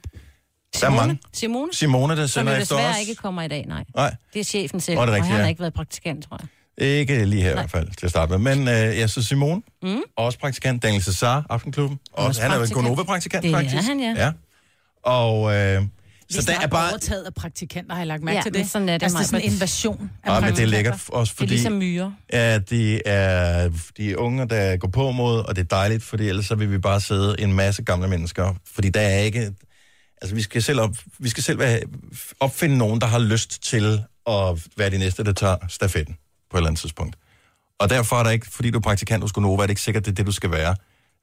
Der er mange. Simone? Simone, der Som sender efter desværre os. ikke kommer i dag, nej. Nej, Det er chefen selv, det er og rigtigt, han ja. har ikke været praktikant, tror jeg. ikke lige her i hvert fald til at starte med. Men øh, ja, så Simone, Mm. også praktikant. Daniel Cesar, Aftenklubben. Også, Også han er jo en praktikant. Gonova-praktikant, Det er faktisk. han, ja. ja. Og øh, Vi så der er bare... overtaget af praktikanter, har jeg lagt mærke Ja, til det. sådan er det, altså, det er sådan en invasion af Ja, men det er lækkert også, fordi... Det er ligesom myrer. Ja, de er de unge, der går på mod, og det er dejligt, fordi ellers så vil vi bare sidde en masse gamle mennesker. Fordi der er ikke... Altså, vi skal selv, op, vi skal selv være, opfinde nogen, der har lyst til at være de næste, der tager stafetten på et eller andet tidspunkt. Og derfor er der ikke, fordi du er praktikant hos Gonova, er det ikke sikkert, det er det, du skal være.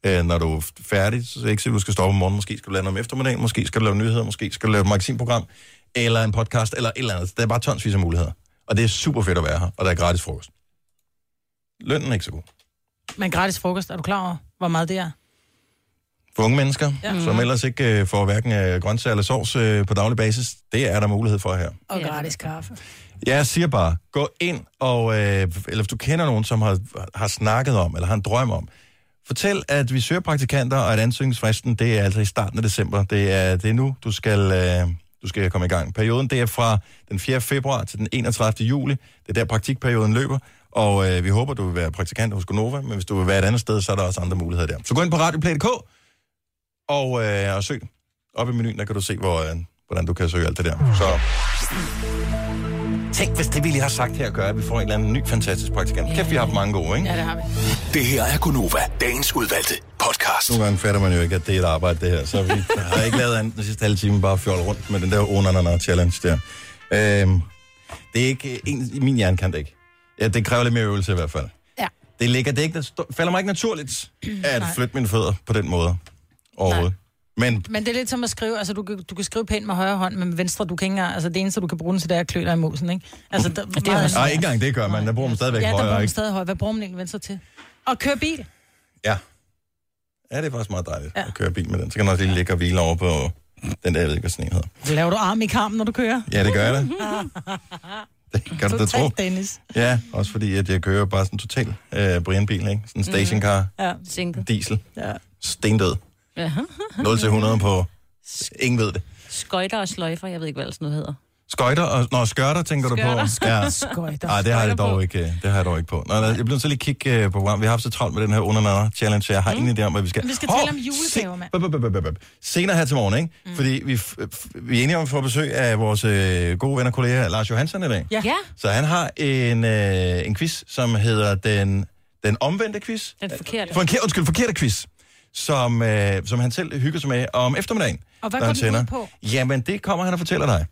Øh, når du er færdig, så er ikke sikkert, du skal stoppe om morgenen. Måske skal du lave noget om eftermiddagen, måske skal du lave nyheder, måske skal du lave et magasinprogram, eller en podcast, eller et eller andet. Der er bare tonsvis af muligheder. Og det er super fedt at være her, og der er gratis frokost. Lønnen er ikke så god. Men gratis frokost, er du klar over, hvor meget det er? For unge mennesker, Ja. ja. som ellers ikke øh, får hverken øh, grøntsager eller sovs øh, på daglig basis, det er der mulighed for her. Og gratis kaffe. Jeg siger bare, gå ind og, øh, eller hvis du kender nogen, som har, har snakket om, eller har en drøm om, fortæl, at vi søger praktikanter, og at ansøgningsfristen, det er altså i starten af december. Det er, det er nu, du skal, øh, du skal komme i gang. Perioden, det er fra den 4. februar til den 31. juli. Det er der praktikperioden løber. Og øh, vi håber, du vil være praktikant hos Gonova, men hvis du vil være et andet sted, så er der også andre muligheder der. Så gå ind på radioplay.dk og, øh, og søg. Op i menuen, der kan du se, hvor, øh, hvordan du kan søge alt det der. Så tænk, hvis det vi lige har sagt her gør, at vi får en eller anden ny fantastisk praktikant. Kæft, vi har haft mange gode, ikke? Ja, det har vi. Det her er Gonova, dagens udvalgte podcast. Nogle gange fatter man jo ikke, at det er et arbejde, det her. Så vi har ikke lavet andet den sidste halve time, bare fjolle rundt med den der onanana challenge der. Øhm, det er ikke en, i min hjerne kan det ikke. Ja, det kræver lidt mere øvelse i hvert fald. Ja. Det ligger, det er ikke, det falder mig ikke naturligt (clears throat) at Nej. flytte mine fødder på den måde overhovedet. Men Men det er lidt som at skrive, altså du, kan- du kan skrive pænt med højre hånd, men med venstre, du kan ikke engang, altså det eneste, du kan bruge den til, det er at klø dig i mosen, ikke? Altså, der, det er Nej, ikke engang det gør man. Der bruger man stadigvæk Ja, der bruger højre, man stadig højre. Hvad bruger man egentlig venstre til? Og køre bil. Ja. Ja, det er faktisk meget dejligt ja. at køre bil med den. Så kan man også lige ligge og hvile over på den der, jeg ved ikke, hvad sådan en hedder. Laver du arm i kampen, når du kører? Ja, det gør jeg da. (laughs) Det kan du da tro. Dennis. Ja, også fordi, at jeg kører bare sådan en total øh, Brian-bil, ikke? Sådan en stationcar, Ja. Sinket. diesel, Ja. stendød. Ja. 0 til 100 på, ingen ved det. Skøjter og sløjfer, jeg ved ikke, hvad sådan noget hedder. Skøjter og, når skørter, tænker du på? Skørter. (laughs) Skøjter. Nej, det har jeg dog ikke, øh, det har jeg dog ikke på. Nå, nå, jeg bliver så lige kigge øh, på program. Vi har haft så travlt med den her under challenge, så jeg har mm. ingen idé om, hvad vi skal. Vi skal Hov, tale om julegaver, mand. Senere her til morgen, ikke? Mm. Fordi vi, vi er enige om at få besøg af vores øh, gode ven og kollega Lars Johansson i dag. Ja. ja. Så han har en, øh, en quiz, som hedder den, den omvendte quiz. Den forkerte. For en, undskyld, forkerte quiz, som, øh, som han selv hygger sig med om eftermiddagen. Og hvad går han den ud på? Jamen, det kommer han og fortæller dig.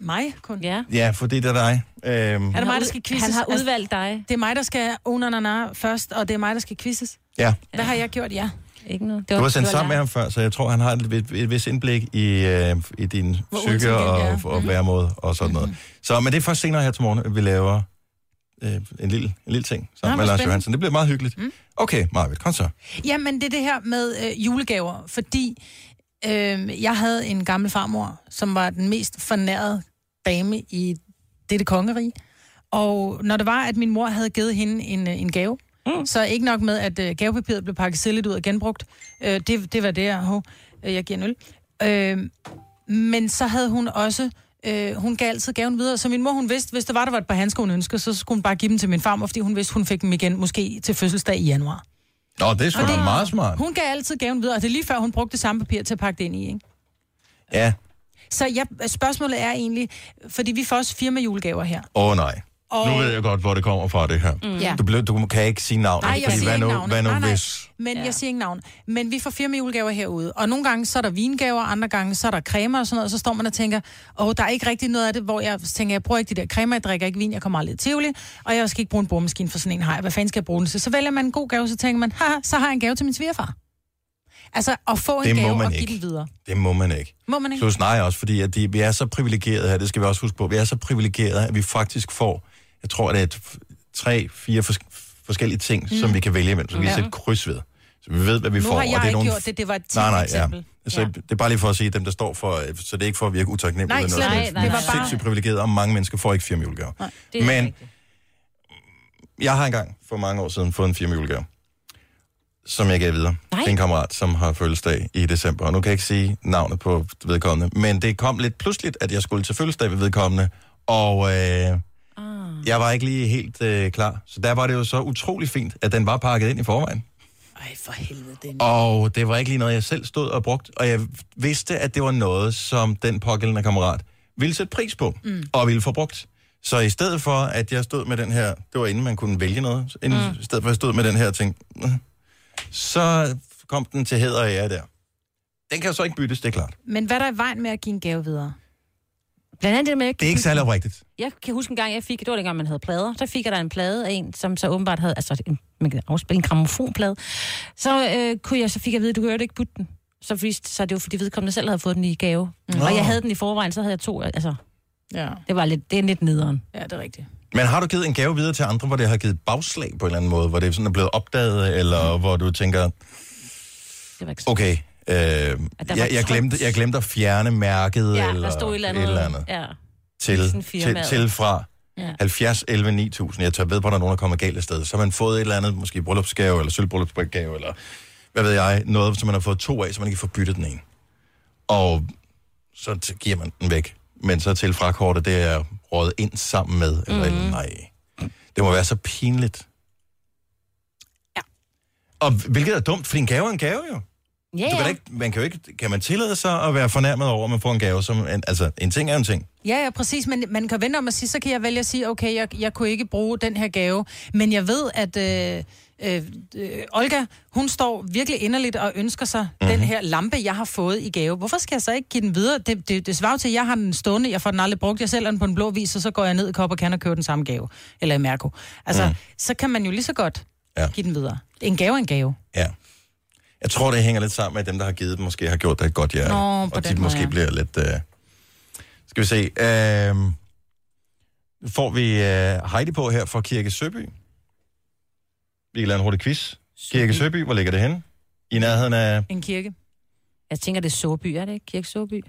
Mig kun? Ja. Ja, fordi det er dig. Øhm, Er det mig, der skal quizzes? han har Altså, udvalgt dig. Det er mig, der skal unanana først, og det er mig, der skal quizzes. ja. Hvad har jeg gjort? Ja. Ikke noget. Du har sendt sammen med ham før, så jeg tror, han har et, et, et vis indblik i, øh, i din Hvor psyke og, og væremåde og sådan noget. Så, men det er først senere her til morgen, at vi laver øh, en, lille, en lille ting Nå, sammen hvor med Lars. Johansen. Det bliver meget hyggeligt. Mm. Okay, Marvitt, kom så. Jamen, det er det her med øh, julegaver, fordi øh, jeg havde en gammel farmor, som var den mest fornærede dame i dette kongerige. Og når det var, at min mor havde givet hende en, øh, en gave, mm. så ikke nok med, at øh, gavepapiret blev pakket silligt ud og genbrugt. Øh, det, det var det, jeg, hov, øh, jeg giver en øl. Øh, men så havde hun også Øh, hun gav altid gaven videre, så min mor, hun vidste, hvis der var, der var et par handsker, hun ønskede, så skulle hun bare give dem til min farmor, fordi hun vidste, hun fik dem igen, måske til fødselsdag i januar. Nå, det er sgu da meget smart. Hun gav altid gaven videre, og det er lige før, hun brugte det samme papir til at pakke det ind i, ikke? Ja. Så ja, spørgsmålet er egentlig, fordi vi får også firma julegaver her. Åh oh, nej. Og- Nu ved jeg godt, hvor det kommer fra, det her. Mm. Ja. Du, blev, du kan ikke sige navn. Nej, jeg fordi siger hvad ikke nu, navnet. hvad nu nej, nej. hvis... Men ja. jeg siger ikke navn. Men vi får firma julegaver herude. Og nogle gange, så er der vingaver, andre gange, så er der cremer og sådan noget. Og så står man og tænker, åh, der er ikke rigtig noget af det, hvor jeg tænker, jeg bruger ikke de der cremer, jeg drikker ikke vin, jeg kommer aldrig i Tivoli, og jeg skal ikke bruge en boremaskine for sådan en her. Hvad fanden skal jeg bruge den til? Så vælger man en god gave, så tænker man, haha, så har jeg en gave til min svigerfar. Altså, at få en Det gave man og give ikke. den videre. Det må man ikke. Må man ikke? Plus nej også, fordi at de, vi er så privilegerede her, det skal vi også huske på, vi er så privilegerede, at vi faktisk får, jeg tror, det er tre, fire fors- forskellige ting, mm. som vi kan vælge imellem, så vi kan Ja. sætte kryds ved. Så vi ved, hvad vi Nu får. har og jeg det er ikke gjort det, det var et Nej, nej, eksempel. ja. Så det er bare lige for at sige, dem der står for, så det er ikke for at virke utaknemmelig. Nej, slet noget. ikke. Vi er Det var bare- sindssygt privilegerede, og mange mennesker får ikke firma det er Men jeg har engang for mange år siden fået en firma julegave, som jeg gav videre Nej. til en kammerat, som har fødselsdag i december. Og nu kan jeg ikke sige navnet på vedkommende, men det kom lidt pludseligt, at jeg skulle til fødselsdag ved vedkommende, og øh, jeg var ikke lige helt øh, klar. Så der var det jo så utrolig fint, at den var pakket ind i forvejen. Ej, for helvede, den. Og det var ikke lige noget, jeg selv stod og brugt, og jeg vidste, at det var noget, som den pågældende kammerat ville sætte pris på, mm. og ville få brugt. Så i stedet for, at jeg stod med den her, det var inden man kunne vælge noget, inden, mm. i stedet for, at jeg stod med den her ting, mm, så kom den til hæder og ære der. Den kan jo så ikke byttes, det er klart. Men hvad er der i vejen med at give en gave videre? Blandt andet det med... Det er ikke særlig oprigtigt. Jeg kan huske en gang, jeg fik, det var dengang, man havde plader, der fik jeg der en plade af en, som så åbenbart havde, altså en, man kan afspille en gramofonplade. Så, øh, kunne jeg, så fik jeg at vide, du kan jo ikke putte den. Så, viste, så det var fordi vedkommende selv havde fået den i gave. Mm. Og jeg havde den i forvejen, så havde jeg to, altså... Ja. Det var lidt, det er lidt nederen. Ja, det er rigtigt. Men har du givet en gave videre til andre, hvor det har givet bagslag på en eller anden måde, hvor det sådan er blevet opdaget, eller hvor du tænker, okay, øh, jeg, jeg, glemte, jeg glemte at fjerne mærket, Ja, eller der stod et eller andet. et eller andet. Ja. til, til, til fra Ja. ja. 70, 11, 9000. Jeg tør ved på, at der er nogen, der kommer galt af sted. Så har man fået et eller andet, måske bryllupsgave, eller sølvbryllupsgave, eller hvad ved jeg, noget, som man har fået to af, så man ikke får byttet den ene. Og så giver man den væk. Men så til frakortet, det er rådet ind sammen med, eller mm. nej. Det må være så pinligt. Ja. Og hvilket er dumt, for en gave er en gave jo. Ja, Du kan, ja. ikke, man kan jo ikke, kan man tillade sig at være fornærmet over, at man får en gave, som, en, altså en ting er en ting. Ja, ja, præcis, men man kan vente om at sige, så kan jeg vælge at sige, okay, jeg, jeg kunne ikke bruge den her gave, men jeg ved, at øh, øh, øh, Olga, hun står virkelig inderligt og ønsker sig Mhm. mm-hmm. den her lampe, jeg har fået i gave. Hvorfor skal jeg så ikke give den videre? Det, det, det svarer til, at jeg har den stående, jeg får den aldrig brugt, jeg sælger den på en blå vis, og så går jeg ned i Kop og kan og køber den samme gave, eller i Mærko. Altså, mm. så kan man jo lige så godt Ja. give den videre. En gave er en gave. Ja. Jeg tror, det hænger lidt sammen med, at dem, der har givet dem, måske har gjort det et godt hjerte. Nå, på og de måde, måske ja. bliver lidt... Uh... Skal vi se. Uh... Nu får vi uh, Heidi på her fra Kirke Søby. Vi kan lave en hurtig quiz. Kirke Søby, hvor ligger det henne? I nærheden af... En kirke. Jeg tænker, det er Såby, er det ikke? Kirke Såby?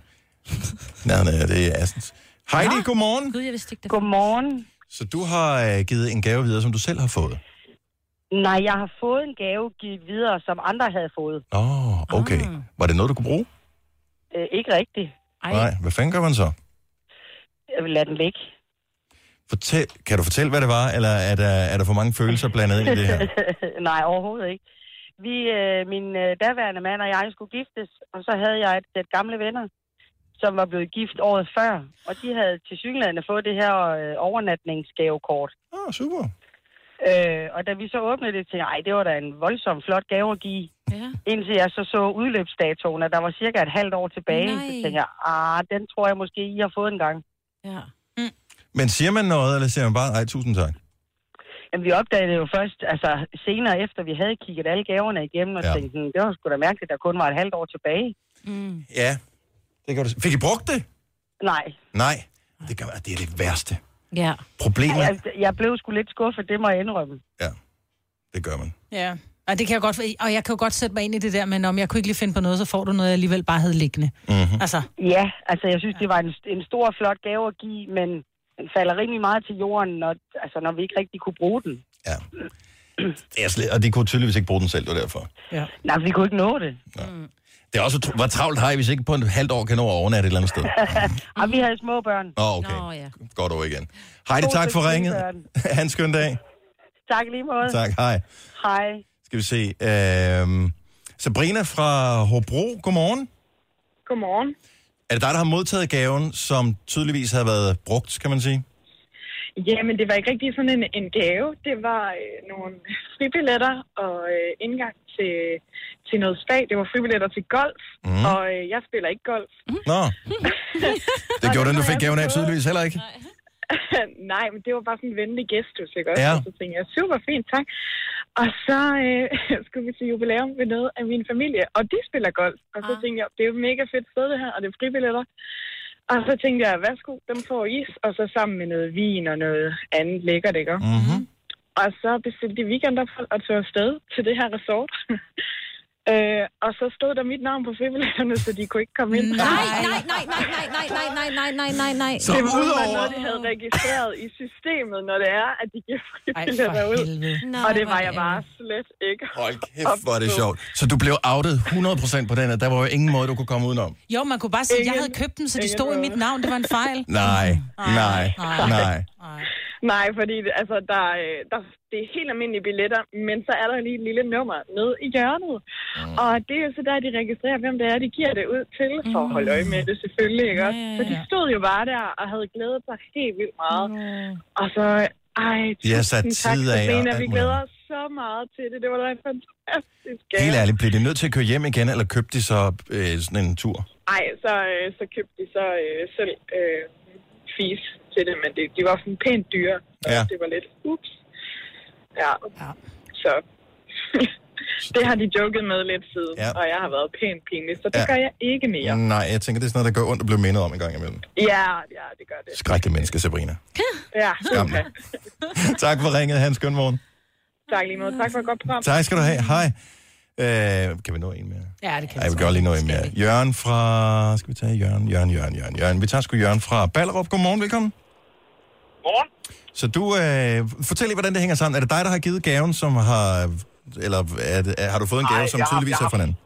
(laughs) Nærheden af det er Assens. Heidi, Nå. godmorgen. Gud, jeg vidste ikke det. Godmorgen. Så du har uh, givet en gave videre, som du selv har fået? Nej, jeg har fået en gave givet videre, som andre havde fået. Åh, oh, okay. Ah. Var det noget, du kunne bruge? Øh, ikke rigtigt. Ej. Nej. Hvad fanden gør man så? Jeg vil lade den ligge. Fortæl, kan du fortælle, hvad det var, eller er der, er der for mange følelser blandet ind i det her? (laughs) Nej, overhovedet ikke. Vi, øh, min øh, daværende mand og jeg skulle giftes, og så havde jeg et, et gamle venner, som var blevet gift året før, og de havde til synligheden fået det her øh, overnatningsgavekort. Åh, oh, super. Øh, og da vi så åbnede det, tænkte jeg, det var da en voldsom flot gave at give. Ja. Indtil jeg så så udløbsdatoen, at der var cirka et halvt år tilbage. Nej. Så tænkte jeg, ah, den tror jeg måske, I har fået en gang. Ja. Men siger man noget, eller siger man bare, ej, tusind tak? Jamen, vi opdagede det jo først, altså senere efter, vi havde kigget alle gaverne igennem, og Ja. tænkte, "Hmm, det var sgu da mærkeligt, at der kun var et halvt år tilbage. Mm. Ja, det kan du Fik I brugt det? Nej, Nej, det, kan, det er det værste. Ja. Problemet, jeg, jeg blev sgu lidt skuffet, det må jeg indrømme. det gør man. Ja. Og det kan jeg godt, og jeg kan jo godt sætte mig ind i det der, men om jeg kunne ikke lige finde på noget, så får du noget, jeg alligevel bare havde liggende. Mm-hmm. Altså, Ja, altså jeg synes, det var en, en stor, flot gave at give, men den falder rimelig meget til jorden, når, altså, når vi ikke rigtig kunne bruge den. Det er slet, og de kunne tydeligvis ikke bruge den selv, det var derfor. Ja. Nej, vi kunne ikke nå det. Det er også, hvor travlt har I, hvis ikke på en halvt år kan nå at overnatte et eller andet sted? (laughs) Og vi havde små børn. Oh, okay. Nå, ja. Godt over igen. Heidi, God tak for ringet. (laughs) ha' en skøn dag. Tak lige måde. Tak, hej. Hej. Skal vi se. Øhm, Sabrina fra Hobro, godmorgen. Godmorgen. Er det dig, der har modtaget gaven, som tydeligvis har været brugt, kan man sige? Jamen, det var ikke rigtig sådan en, en gave. Det var øh, nogle fribilletter og øh, indgang til, til noget spag. Det var fribilletter til golf, mm. og øh, jeg spiller ikke golf. Nå, det gjorde den, du fik gaven af, tydeligvis heller ikke. (laughs) Nej, men det var bare sådan en venlig gestus, ikke også? Ja. Og så tænkte jeg, super fint, tak. Og så øh, (laughs) skulle vi til jubilæum ved noget af min familie, og de spiller golf. Og så tænkte jeg, det er jo et mega fedt sted det her, og det er fribilletter. Og så tænkte jeg, værsgo, dem får is, og så sammen med noget vin og noget andet lækkert, ikke? Mm-hmm. Og så bestilte de weekendophold og tog afsted til det her resort. (laughs) øh, og så stod der mit navn på fribilletterne, så de kunne ikke komme ind. Nej, nej, nej, nej, nej, nej, nej, nej, nej, nej, nej, nej. Så det var udover... noget, de havde registreret i systemet, når det er, at de giver fribilletter ud. Nej, og det var er jeg bare slet ikke. Hold kæft, hvor er det sjovt. Så du blev outet 100% på den, at der var jo ingen måde, du kunne komme udenom. Jo, man kunne bare sige, at jeg havde købt dem, så de stod i mit navn. Det var en fejl. Nej, nej, nej. Nej, fordi det, altså, der, øh, der, det er helt almindelige billetter, men så er der lige et lille nummer nede i hjørnet. Mm. Og det er jo så der, de registrerer, hvem det er, de giver det ud til, for at holde øje med det selvfølgelig, ikke også? Så de stod jo bare der og havde glædet sig helt vildt meget. Og så, ej, De har sat tak, tid af Vi glæder os så meget til det. Det var da en fantastisk gave. Helt ærligt, blev de nødt til at køre hjem igen, eller købte de så øh, sådan en tur? Ej, så, øh, så købte de så øh, selv øh, fis til det, men det, de var sådan pænt dyre. Ja. det var lidt, ups. Ja, ja. så (laughs) det har de joket med lidt siden, Ja. og jeg har været pænt pinlig, så det Ja. gør jeg ikke mere. Nej, jeg tænker, det er sådan noget, der gør ondt at blive mindet om en gang imellem. Ja, ja, det gør det. Skrækkelig menneske, Sabrina. Ja, Skam. okay. (laughs) tak for ringet, Hans Skøn morgen. tak lige måde. Tak for et godt program. Tak skal du have. Hej. Øh, kan vi nå en mere? Ja, det kan Ej, jeg vil godt lige nå en mere. Jørgen fra... Skal vi tage Jørgen? Jørgen, Jørgen, Jørgen, Jørgen. Vi tager sgu Jørgen fra Ballerup. Godmorgen, velkommen. Morgen. Så du, øh, fortæl lige, hvordan det hænger sammen. Er det dig, der har givet gaven, som har... Eller er det, er, har du fået en gave, Nej, som har- tydeligvis jeg er har- fra en anden?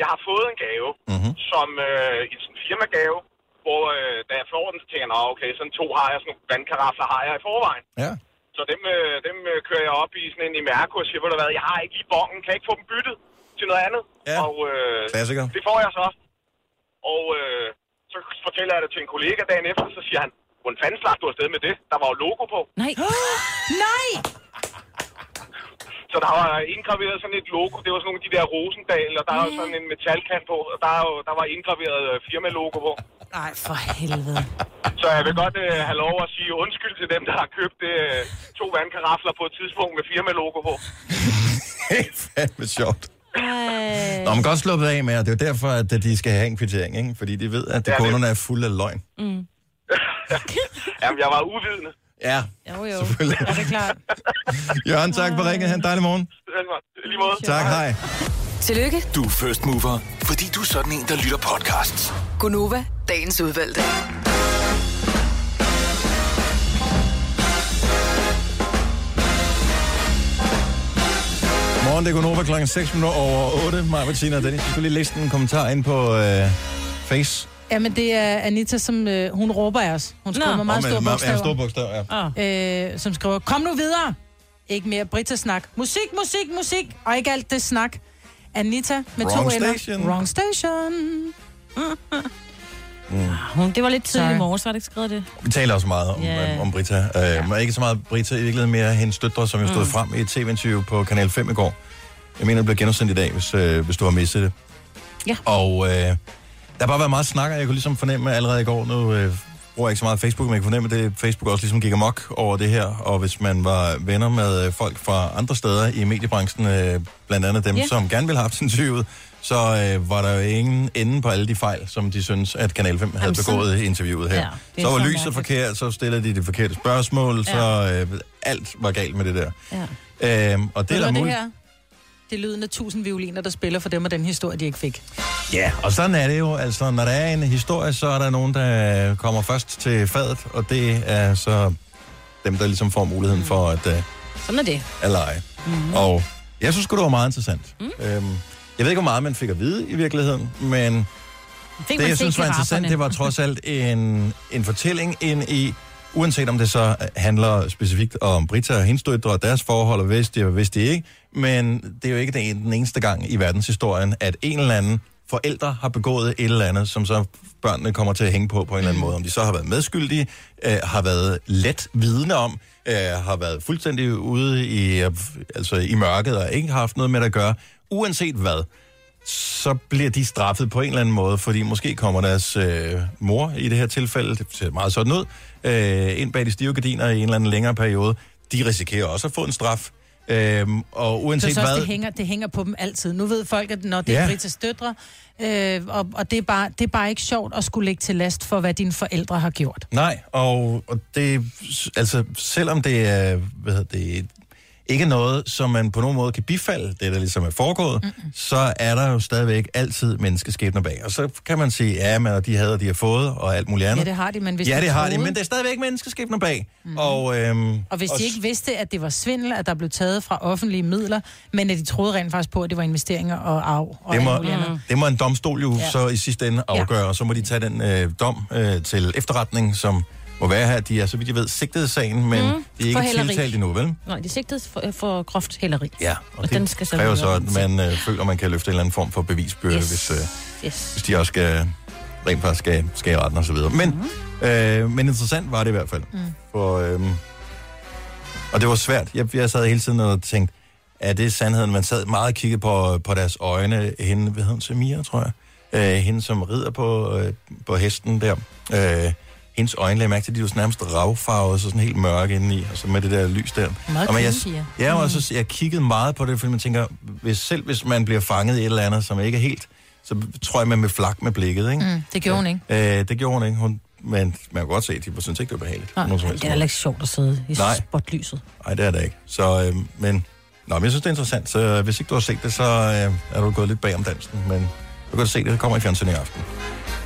Jeg har fået en gave, Mm-hmm. som øh, i sådan en firmagave, hvor øh, da jeg får den, så tænker jeg, "Nå, okay, sådan to har jeg, sådan nogle vandkarafler har jeg i forvejen. Ja. Så dem, øh, dem øh, kører jeg op i sådan en i Mærko og siger, ved du hvad, jeg har ikke lige bongen, kan jeg ikke få dem byttet til noget andet? Ja. Og øh, Klassiker. det får jeg så. Og øh, så fortæller jeg det til en kollega dagen efter, så siger han, hvordan fanden slap du afsted med det? Der var jo logo på. Nej. (gasps) Nej! Så der var indgraveret sådan et logo. Det var sådan nogle af de der Rosendal, og der er jo sådan en metalkant på. Og der, er jo, der var indgraveret øh, firma-logo på. Nej, for helvede. Så jeg vil godt øh, have lov at sige undskyld til dem, der har købt øh, to vandkarafler på et tidspunkt med firma-logo på. (laughs) Fandme sjovt. Nå, man kan godt sluppe af med, og det er jo derfor, at de skal have en kvittering, ikke? Fordi de ved, at de Ja, det- kunderne er fulde af løgn. Mm. (laughs) Jamen, jeg var uvidende. Ja, Jo, jo. selvfølgelig. Ja, det er klart. (laughs) Jørgen, tak for ringet. Ha' en dejlig morgen. Lige måde. Tak, hej. Tillykke, Du er first mover, fordi du er sådan en, der lytter podcasts. Gunova, dagens udvalgte. Morgen, det er Gunova klokken 6 minutter over 8. Maja, Bettina og Dennis, vi skulle lige læse en kommentar ind på øh, Face. Jamen, det er Anita, som øh, hun råber af os. Hun skriver med meget store øh, ma- bogstaver. Ja, store bogstaver, ja. øh, som skriver, kom nu videre. Ikke mere Brita-snak. Musik, musik, musik. Og ikke alt det snak. Anita med Wrong to ender. station. Wrong station. (laughs) Mm. Det var lidt tidligt i morges, var det ikke skrevet det? Vi taler også meget om, Ja. yeah. om Brita. Uh, men ikke så meget Brita, i virkeligheden mere hendes døtre, som jo stod Mm. frem i et tv-interview på Kanal 5 i går. Jeg mener, det blev genudsendt i dag, hvis, uh, hvis du har misset det. Ja. Og uh, der har bare været meget snak, og jeg kunne ligesom fornemme allerede i går, nu uh, bruger jeg ikke så meget Facebook, men jeg kunne fornemme, at det, Facebook også ligesom gik amok over det her. Og hvis man var venner med øh, folk fra andre steder i mediebranchen, uh, blandt andet dem, yeah. som gerne ville have haft interviewet, så uh, var der jo ingen ende på alle de fejl, som de synes, at Kanal 5 havde Jamen, sådan- begået i interviewet her. Ja, så var lyset mærkeligt. forkert, så stillede de det forkerte spørgsmål, ja. så øh, alt var galt med det der. Ja. Øhm, og det Ved er da hvad det muligt. her? Det er lyden af tusind violiner, der spiller for dem og den historie, de ikke fik. Ja, og sådan er det jo. Altså, når der er en historie, så er der nogen, der kommer først til fadet, og det er så dem, der ligesom får muligheden for at uh, Sådan er det. at lege. Mm. Og jeg synes det var meget interessant. Mm. Øhm, jeg ved ikke, hvor meget man fik at vide i virkeligheden, men Fik det, jeg synes var interessant, det var trods alt en, en fortælling ind i, uanset om det så handler specifikt om Brita og hendes døtre og deres forhold, og hvis det og hvis det ikke, men det er jo ikke den, den eneste gang i verdenshistorien, at en eller anden forældre har begået et eller andet, som så børnene kommer til at hænge på på en eller anden måde. Om de så har været medskyldige, øh, har været let vidne om, øh, har været fuldstændig ude i, øh, altså i mørket og ikke har haft noget med det at gøre. Uanset hvad, så bliver de straffet på en eller anden måde, fordi måske kommer deres øh, mor i det her tilfælde, det ser meget sådan ud, øh, ind bag de stive gardiner i en eller anden længere periode. De risikerer også at få en straf. Øhm, og uanset så også, hvad... det, hænger, det hænger på dem altid. Nu ved folk, at når det er Ja. Britas døtre, øh, og, og det, er bare, det er bare ikke sjovt at skulle lægge til last for, hvad dine forældre har gjort. Nej, og, og det, altså, selvom det er, hvad hedder det, ikke noget, som man på nogen måde kan bifalde, det der ligesom er foregået, mm-hmm. så er der jo stadigvæk altid menneskeskæbner bag. Og så kan man sige, ja, men de havde, de har fået, og alt muligt andet. Ja, det har de, men hvis ja, de det har de, men der er stadigvæk menneskeskæbner bag. Mm-hmm. Og, øhm, Og hvis de ikke vidste, at det var svindel, at der blev taget fra offentlige midler, men at de troede rent faktisk på, at det var investeringer og arv og det alt må, muligt andet. det må en domstol jo Ja. ja. så i sidste ende afgøre, og så må de tage den øh, dom øh, til efterretning, som må være her. De er, så vidt jeg ved, sigtet i sagen, men Mm. de er ikke tiltalt endnu, vel? Nej, de er sigtet for, for groft hæleri. Ja, og, Og og den det skal så kræver så, at man øh, føler, man kan løfte en eller anden form for bevisbyrde, yes. hvis, øh, Yes. hvis de også skal, rent faktisk skal, skal i retten og så videre. Men, mm. øh, men interessant var det i hvert fald. Mm. For, øh, og det var svært. Jeg, jeg sad hele tiden og tænkte, er det sandheden? Man sad meget og kiggede på, på deres øjne. Hende, hvad hedder hun, Samira, tror jeg. Øh, hende, som rider på, øh, på hesten der. Øh, hendes øjne, jeg mærke til, de var sådan nærmest ravfarvede, så sådan helt mørke indeni, og så med det der lys der. Meget og men jeg, creepy, ja. ja, og så, jeg kiggede meget på det, fordi man tænker, hvis, selv hvis man bliver fanget i et eller andet, som ikke er helt, så tror jeg, man vil flak med blikket, ikke? Mm, det gjorde hun ikke. Øh, det gjorde hun ikke. Hun, men man kan godt se, at de synes ikke, det var behageligt. Nej, Nogen det er heller ikke sjovt at sidde i Nej. spotlyset. Nej, det er det ikke. Så, øh, men, nå, men jeg synes, det er interessant. Så øh, hvis ikke du har set det, så øh, er du gået lidt bag om dansen. Men du kan godt se det, det kommer i fjernsynet i aften.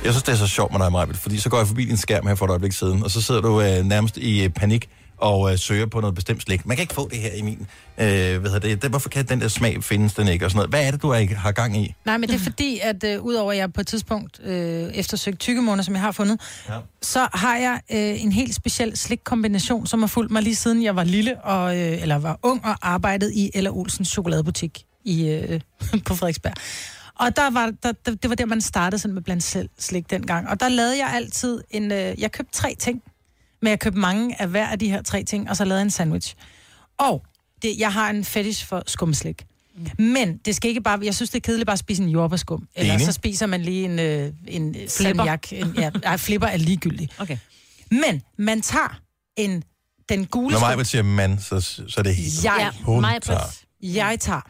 Jeg synes, det er så sjovt med dig, Marvitt, fordi så går jeg forbi din skærm her for et øjeblik siden, og så sidder du øh, nærmest i øh, panik og øh, søger på noget bestemt slik. Man kan ikke få det her i min... Øh, hvad hedder det? Hvorfor kan den der smag findes den ikke? Og sådan noget. Hvad er det, du har, har gang i? Nej, men det er fordi, at øh, udover at jeg på et tidspunkt øh, eftersøgt tykkemåner, som jeg har fundet, Ja. så har jeg øh, en helt speciel slikkombination, som har fulgt mig lige siden jeg var lille, og, øh, eller var ung og arbejdede i Ella Olsens chokoladebutik i, øh, (laughs) på Frederiksberg. Og der var, der, der, det var der, man startede sådan med blandt selv slik dengang. Og der lavede jeg altid en... Øh, jeg købte tre ting, men jeg købte mange af hver af de her tre ting, og så lavede jeg en sandwich. Og det, jeg har en fetish for skumslik. Men det skal ikke bare... Jeg synes, det er kedeligt bare at spise en jordbærskum. Eller Enig. så spiser man lige en, øh, en Flipper. salmiak. En, ja, ej, flipper er ligegyldig. Okay. Men man tager en, den gule Når skum. mig siger mand, så, så er det helt... Jeg, Hun tager. jeg tager.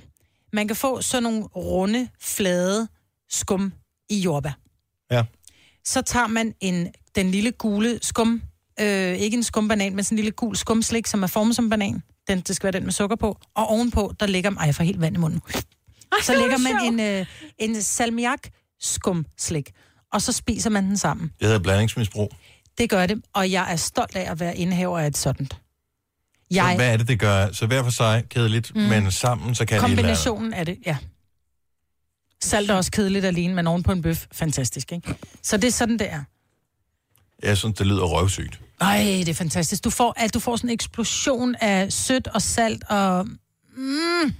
Man kan få sådan nogle runde, flade skum i jordbær. Ja. Så tager man en, den lille gule skum, øh, ikke en skumbanan, men sådan en lille gul skumslik, som er formet som banan. Den, det skal være den med sukker på. Og ovenpå, der ligger, ej, jeg får helt vand i munden. Så hvor lægger man en, øh, en salmiak skumslik, og så spiser man den sammen. Det hedder blandingsmisbrug. Det gør det, og jeg er stolt af at være indehaver af et sådan. Jeg... Så hvad er det, det gør? Så hver for sig kedeligt, Mm. men sammen, så kan det. Kombinationen af det, ja. Salt er også kedeligt alene, men oven på en bøf, fantastisk, ikke? Så det er sådan, det er. Jeg synes, det lyder røvsygt. Ej, det er fantastisk. Du får, at du får sådan en eksplosion af sødt og salt og... Mm,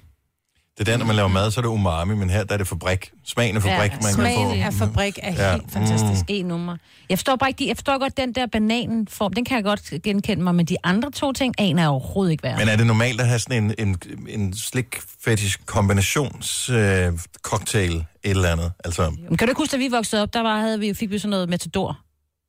Det er der, når man laver mad, så er det umami, men her der er det fabrik. Smagen af fabrik, man kan få. smagen af fabrik er Ja, helt fantastisk. E nummer. Jeg forstår bare ikke, jeg forstår godt den der bananform, den kan jeg godt genkende mig, men de andre to ting aner jeg overhovedet ikke hvad. er. Men er det normalt at have sådan en, en, en slik fetish kombinations øh, cocktail et eller andet? Altså, Men kan du ikke huske, da vi voksede op, der var, havde vi, fik vi sådan noget matador.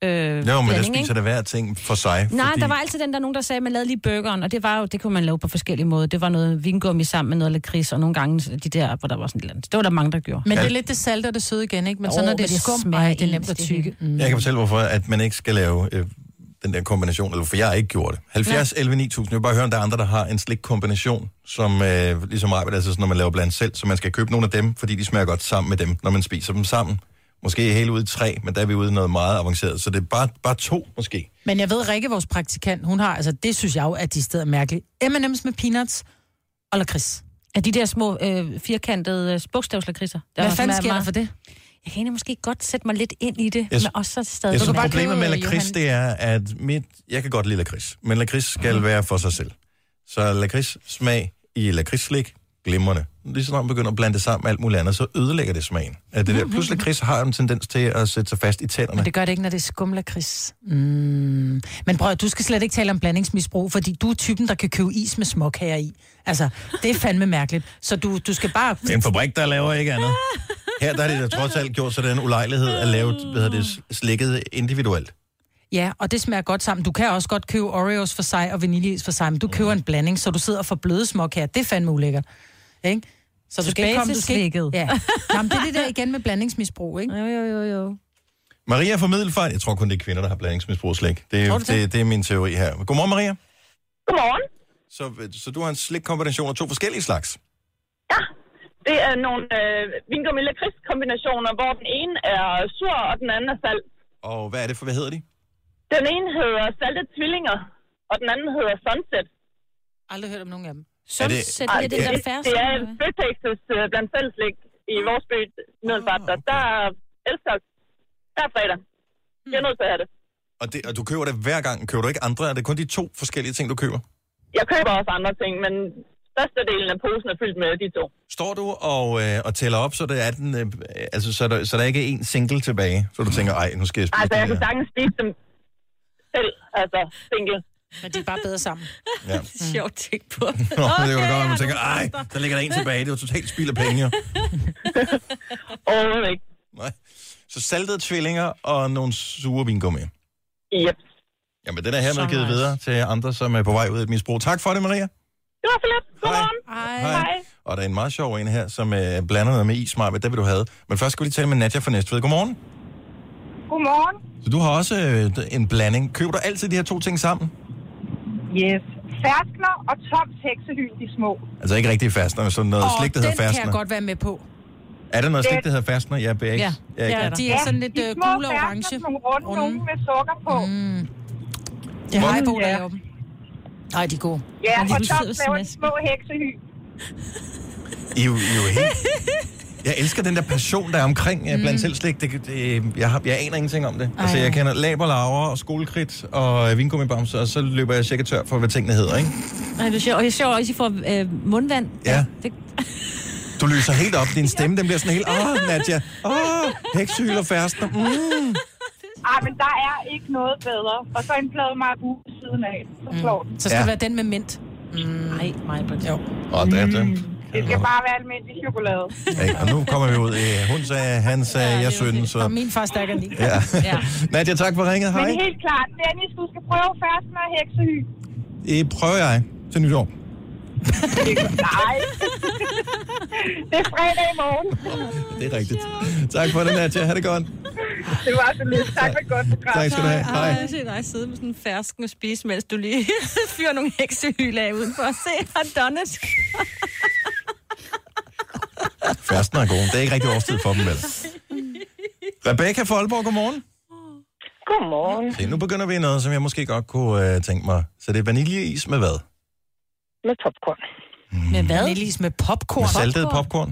Øh, jo, men der blanding, ikke? spiser det hver ting for sig. Nej, fordi... der var altid den der nogen, der sagde, at man lavede lige burgeren, og det var jo, det kunne man lave på forskellige måder. Det var noget vingummi sammen med noget lakrids, og nogle gange de der, hvor der var sådan et eller andet. Det var der mange, der gjorde. Men det er lidt det salte og det søde igen, ikke? Men så Åh, når men det er det skum, smager ej, det er nemt at det tykke. Mm. Jeg kan fortælle, hvorfor at man ikke skal lave øh, den der kombination, eller for jeg har ikke gjort det. 70, 11, 9000. Jeg vil bare høre, om der er andre, der har en slik kombination, som øh, ligesom arbejder, altså sådan, når man laver blandt selv, så man skal købe nogle af dem, fordi de smager godt sammen med dem, når man spiser dem sammen. Måske helt ude i tre, men der er vi ude i noget meget avanceret. Så det er bare, bare to, måske. Men jeg ved, Rikke, vores praktikant, hun har, altså det synes jeg jo, at de steder mærkeligt. M&M's med peanuts og lakrids. Er de der små øh, firkantede øh, bogstavslakridser? Hvad fanden sker der for det? Jeg kan egentlig måske godt sætte mig lidt ind i det, Jeg men også så stadig... Jeg synes, problemet med øh, lakrids, det er, at mit, jeg kan godt lide lakrids, men lakrids skal være for sig selv. Så lakrids smag i lakridsslik, glimrende. Lige så når man begynder at blande det sammen med alt muligt andet, så ødelægger det smagen. At det der, plus lakrids har en tendens til at sætte sig fast i tænderne. Men det gør det ikke, når det er skumlakrids. Mm. Men prøv du skal slet ikke tale om blandingsmisbrug, fordi du er typen, der kan købe is med småkager i. Altså, det er fandme mærkeligt. Så du, du skal bare... Det er en fabrik, der laver ikke andet. Her der er det da trods alt gjort så den ulejlighed at lave hvad hedder det, slikket individuelt. Ja, og det smager godt sammen. Du kan også godt købe Oreos for sig og vaniljeis for sig, men du køber en blanding, så du sidder og får bløde småkager. Det er fandme ulækkert. Ikke? Så du skal ikke komme, til slikket. Ja. Nå, men det er det der igen med blandingsmisbrug, ikke? Jo, jo, jo, jo. Maria fra Middelfart, jeg tror kun det er kvinder, der har blandingsmisbrug slik. Det, Tror er- du det? det, det er min teori her. Godmorgen, Maria. Godmorgen. Så, så du har en slikkombination af to forskellige slags. Det er nogle øh, vingummi kombinationer, hvor den ene er sur, og den anden er salt. Og hvad er det for, hvad hedder de? Den ene hedder saltet tvillinger, og den anden hedder sunset. Aldrig hørt om nogen af dem. Er det- er det der færre det er Føtexes uh, blandt fælleslæg i vores by, Middelfart. Oh, okay. Der er elsker der er fredag. Jeg er nødt til at have det. Og, det, og du køber det hver gang. Køber du ikke andre? Er det kun de to forskellige ting, du køber? Jeg køber også andre ting, men størstedelen af posen er fyldt med de to. Står du og, øh, og tæller op, så, det er den, øh, altså, så, der, så der ikke er en single tilbage? Så du tænker, ej, nu skal jeg spise Altså, jeg kan sagtens spise dem selv, altså single. Men de er bare bedre sammen. (laughs) Ja. Sjovt tænkt på. Nå, men det kan godt, at man tænker, ej, der ligger der en tilbage. Det er jo totalt spild af penge. (laughs) Overhovedet ikke. Nej. Så saltede tvillinger og nogle sure vingummi. Yep. Jamen, den er hermed givet nice. videre til andre, som er på vej ud af et misbrug. Tak for det, Maria. Det var så lidt. Godmorgen. Hej. Hej. Og der er en meget sjov en her, som øh, blander noget med is, Marvind. Det vil du have. Men først skal vi lige tale med Nadja fra Næstved. Godmorgen. Godmorgen. Så du har også øh, en blanding. Køber du altid de her to ting sammen? Yes. Ferskner og Toms heksehyld, de små. Altså ikke rigtig fastner, men sådan noget Og slik, der den hedder kan fastner. jeg godt være med på. Er der noget Det- slik, der hedder fastner? Ja, BX. Ja, Jeg er ikke- ja de er sådan lidt de øh, små gule og orange. sådan nogle runde, runde. nogle med sukker på. Mm. Det har jeg på, der Ja. laver dem. Nej, de er gode. Ja, de og Toms laver de små heksehyld. I, I er jo helt... (laughs) Jeg elsker den der passion, der er omkring mm. blandt selv slik. Det, det, jeg, har, jeg aner ingenting om det. Ej. Altså, jeg kender laberlaver og skolekridt og øh, vingummibamser, og så løber jeg sikkert tør for, hvad tingene hedder, ikke? Nej, det er sjovt. Og jeg er sjovt også, at I får øh, mundvand. Ja. Det, (laughs) Du lyser helt op. Din stemme, den bliver sådan helt... Åh, Nadja. Åh, heksehyl og færster. Mm. Ej, men der er ikke noget bedre. Og så en plade marabu ved siden af. Så den. Så skal Ja. det være den med mint. Mm. Nej, mig på det. Jo. Og det er det. Det skal bare være almindelig chokolade. Ja, og nu kommer vi ud i... Hun sagde, han sagde, jeg synes, Og så... min far stærker lige. Ja. ja. (laughs) Nadia, tak for ringet. Hej. Men helt klart, Dennis, du skal prøve ferskner og heksehyld. Det prøver jeg til nytår. Nej. det er fredag i morgen. Det er rigtigt. Tak for det, Nadia. Ha' det godt. Det var så lidt. Tak for et godt program. Tak skal du have. Hej. Ej, se dig sidde med sådan en fersken og spise, mens du lige (laughs) fyrer nogle heksehyl af udenfor og se, har done it. Færsten er gode. Det er ikke rigtig årstid for dem, vel? Rebecca fra Aalborg, godmorgen. Godmorgen. Se, nu begynder vi noget, som jeg måske godt kunne uh, tænke mig. Så det er vaniljeis med hvad? Med popcorn. Med hvad? Vaniljeis med popcorn. Med saltet popcorn?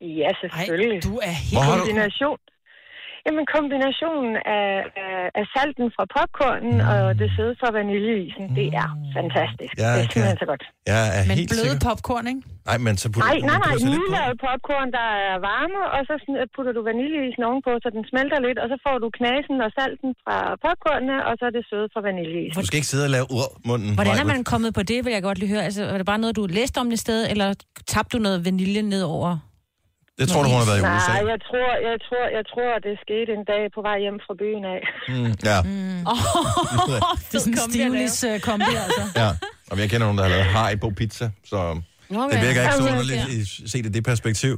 Ja, selvfølgelig. Ej, du er helt... Hvor har du- Kombination. Jamen, kombinationen af, af, af salten fra popcornen og det søde fra vaniljeisen, det er fantastisk. Ja, det er simpelthen kan- så godt. Jeg er Men helt bløde sikker. popcorn, ikke? Nej, men så putter Nej, du nej, nej, på. nylavet popcorn, der er varme, og så sådan, putter du vaniljeisen ovenpå, så den smelter lidt, og så får du knasen og salten fra popcornene, og så er det søde fra vaniljeisen. Du skal ikke sidde og lave ur munden. Hvordan er man kommet på det, vil jeg godt lige høre. Altså, var det bare noget, du læste om det sted, eller tabte du noget vanilje ned over? Det tror du, hun har været i USA. Nej, jeg tror, jeg tror, jeg tror, det skete en dag på vej hjem fra byen af. Mm, ja, Mm. Oh, (laughs) det er sådan en stivlis uh, kombi, altså. ja. Og jeg kender nogen, der har lavet Haribo pizza, så Okay. det virker ikke så underligt i- set i det perspektiv.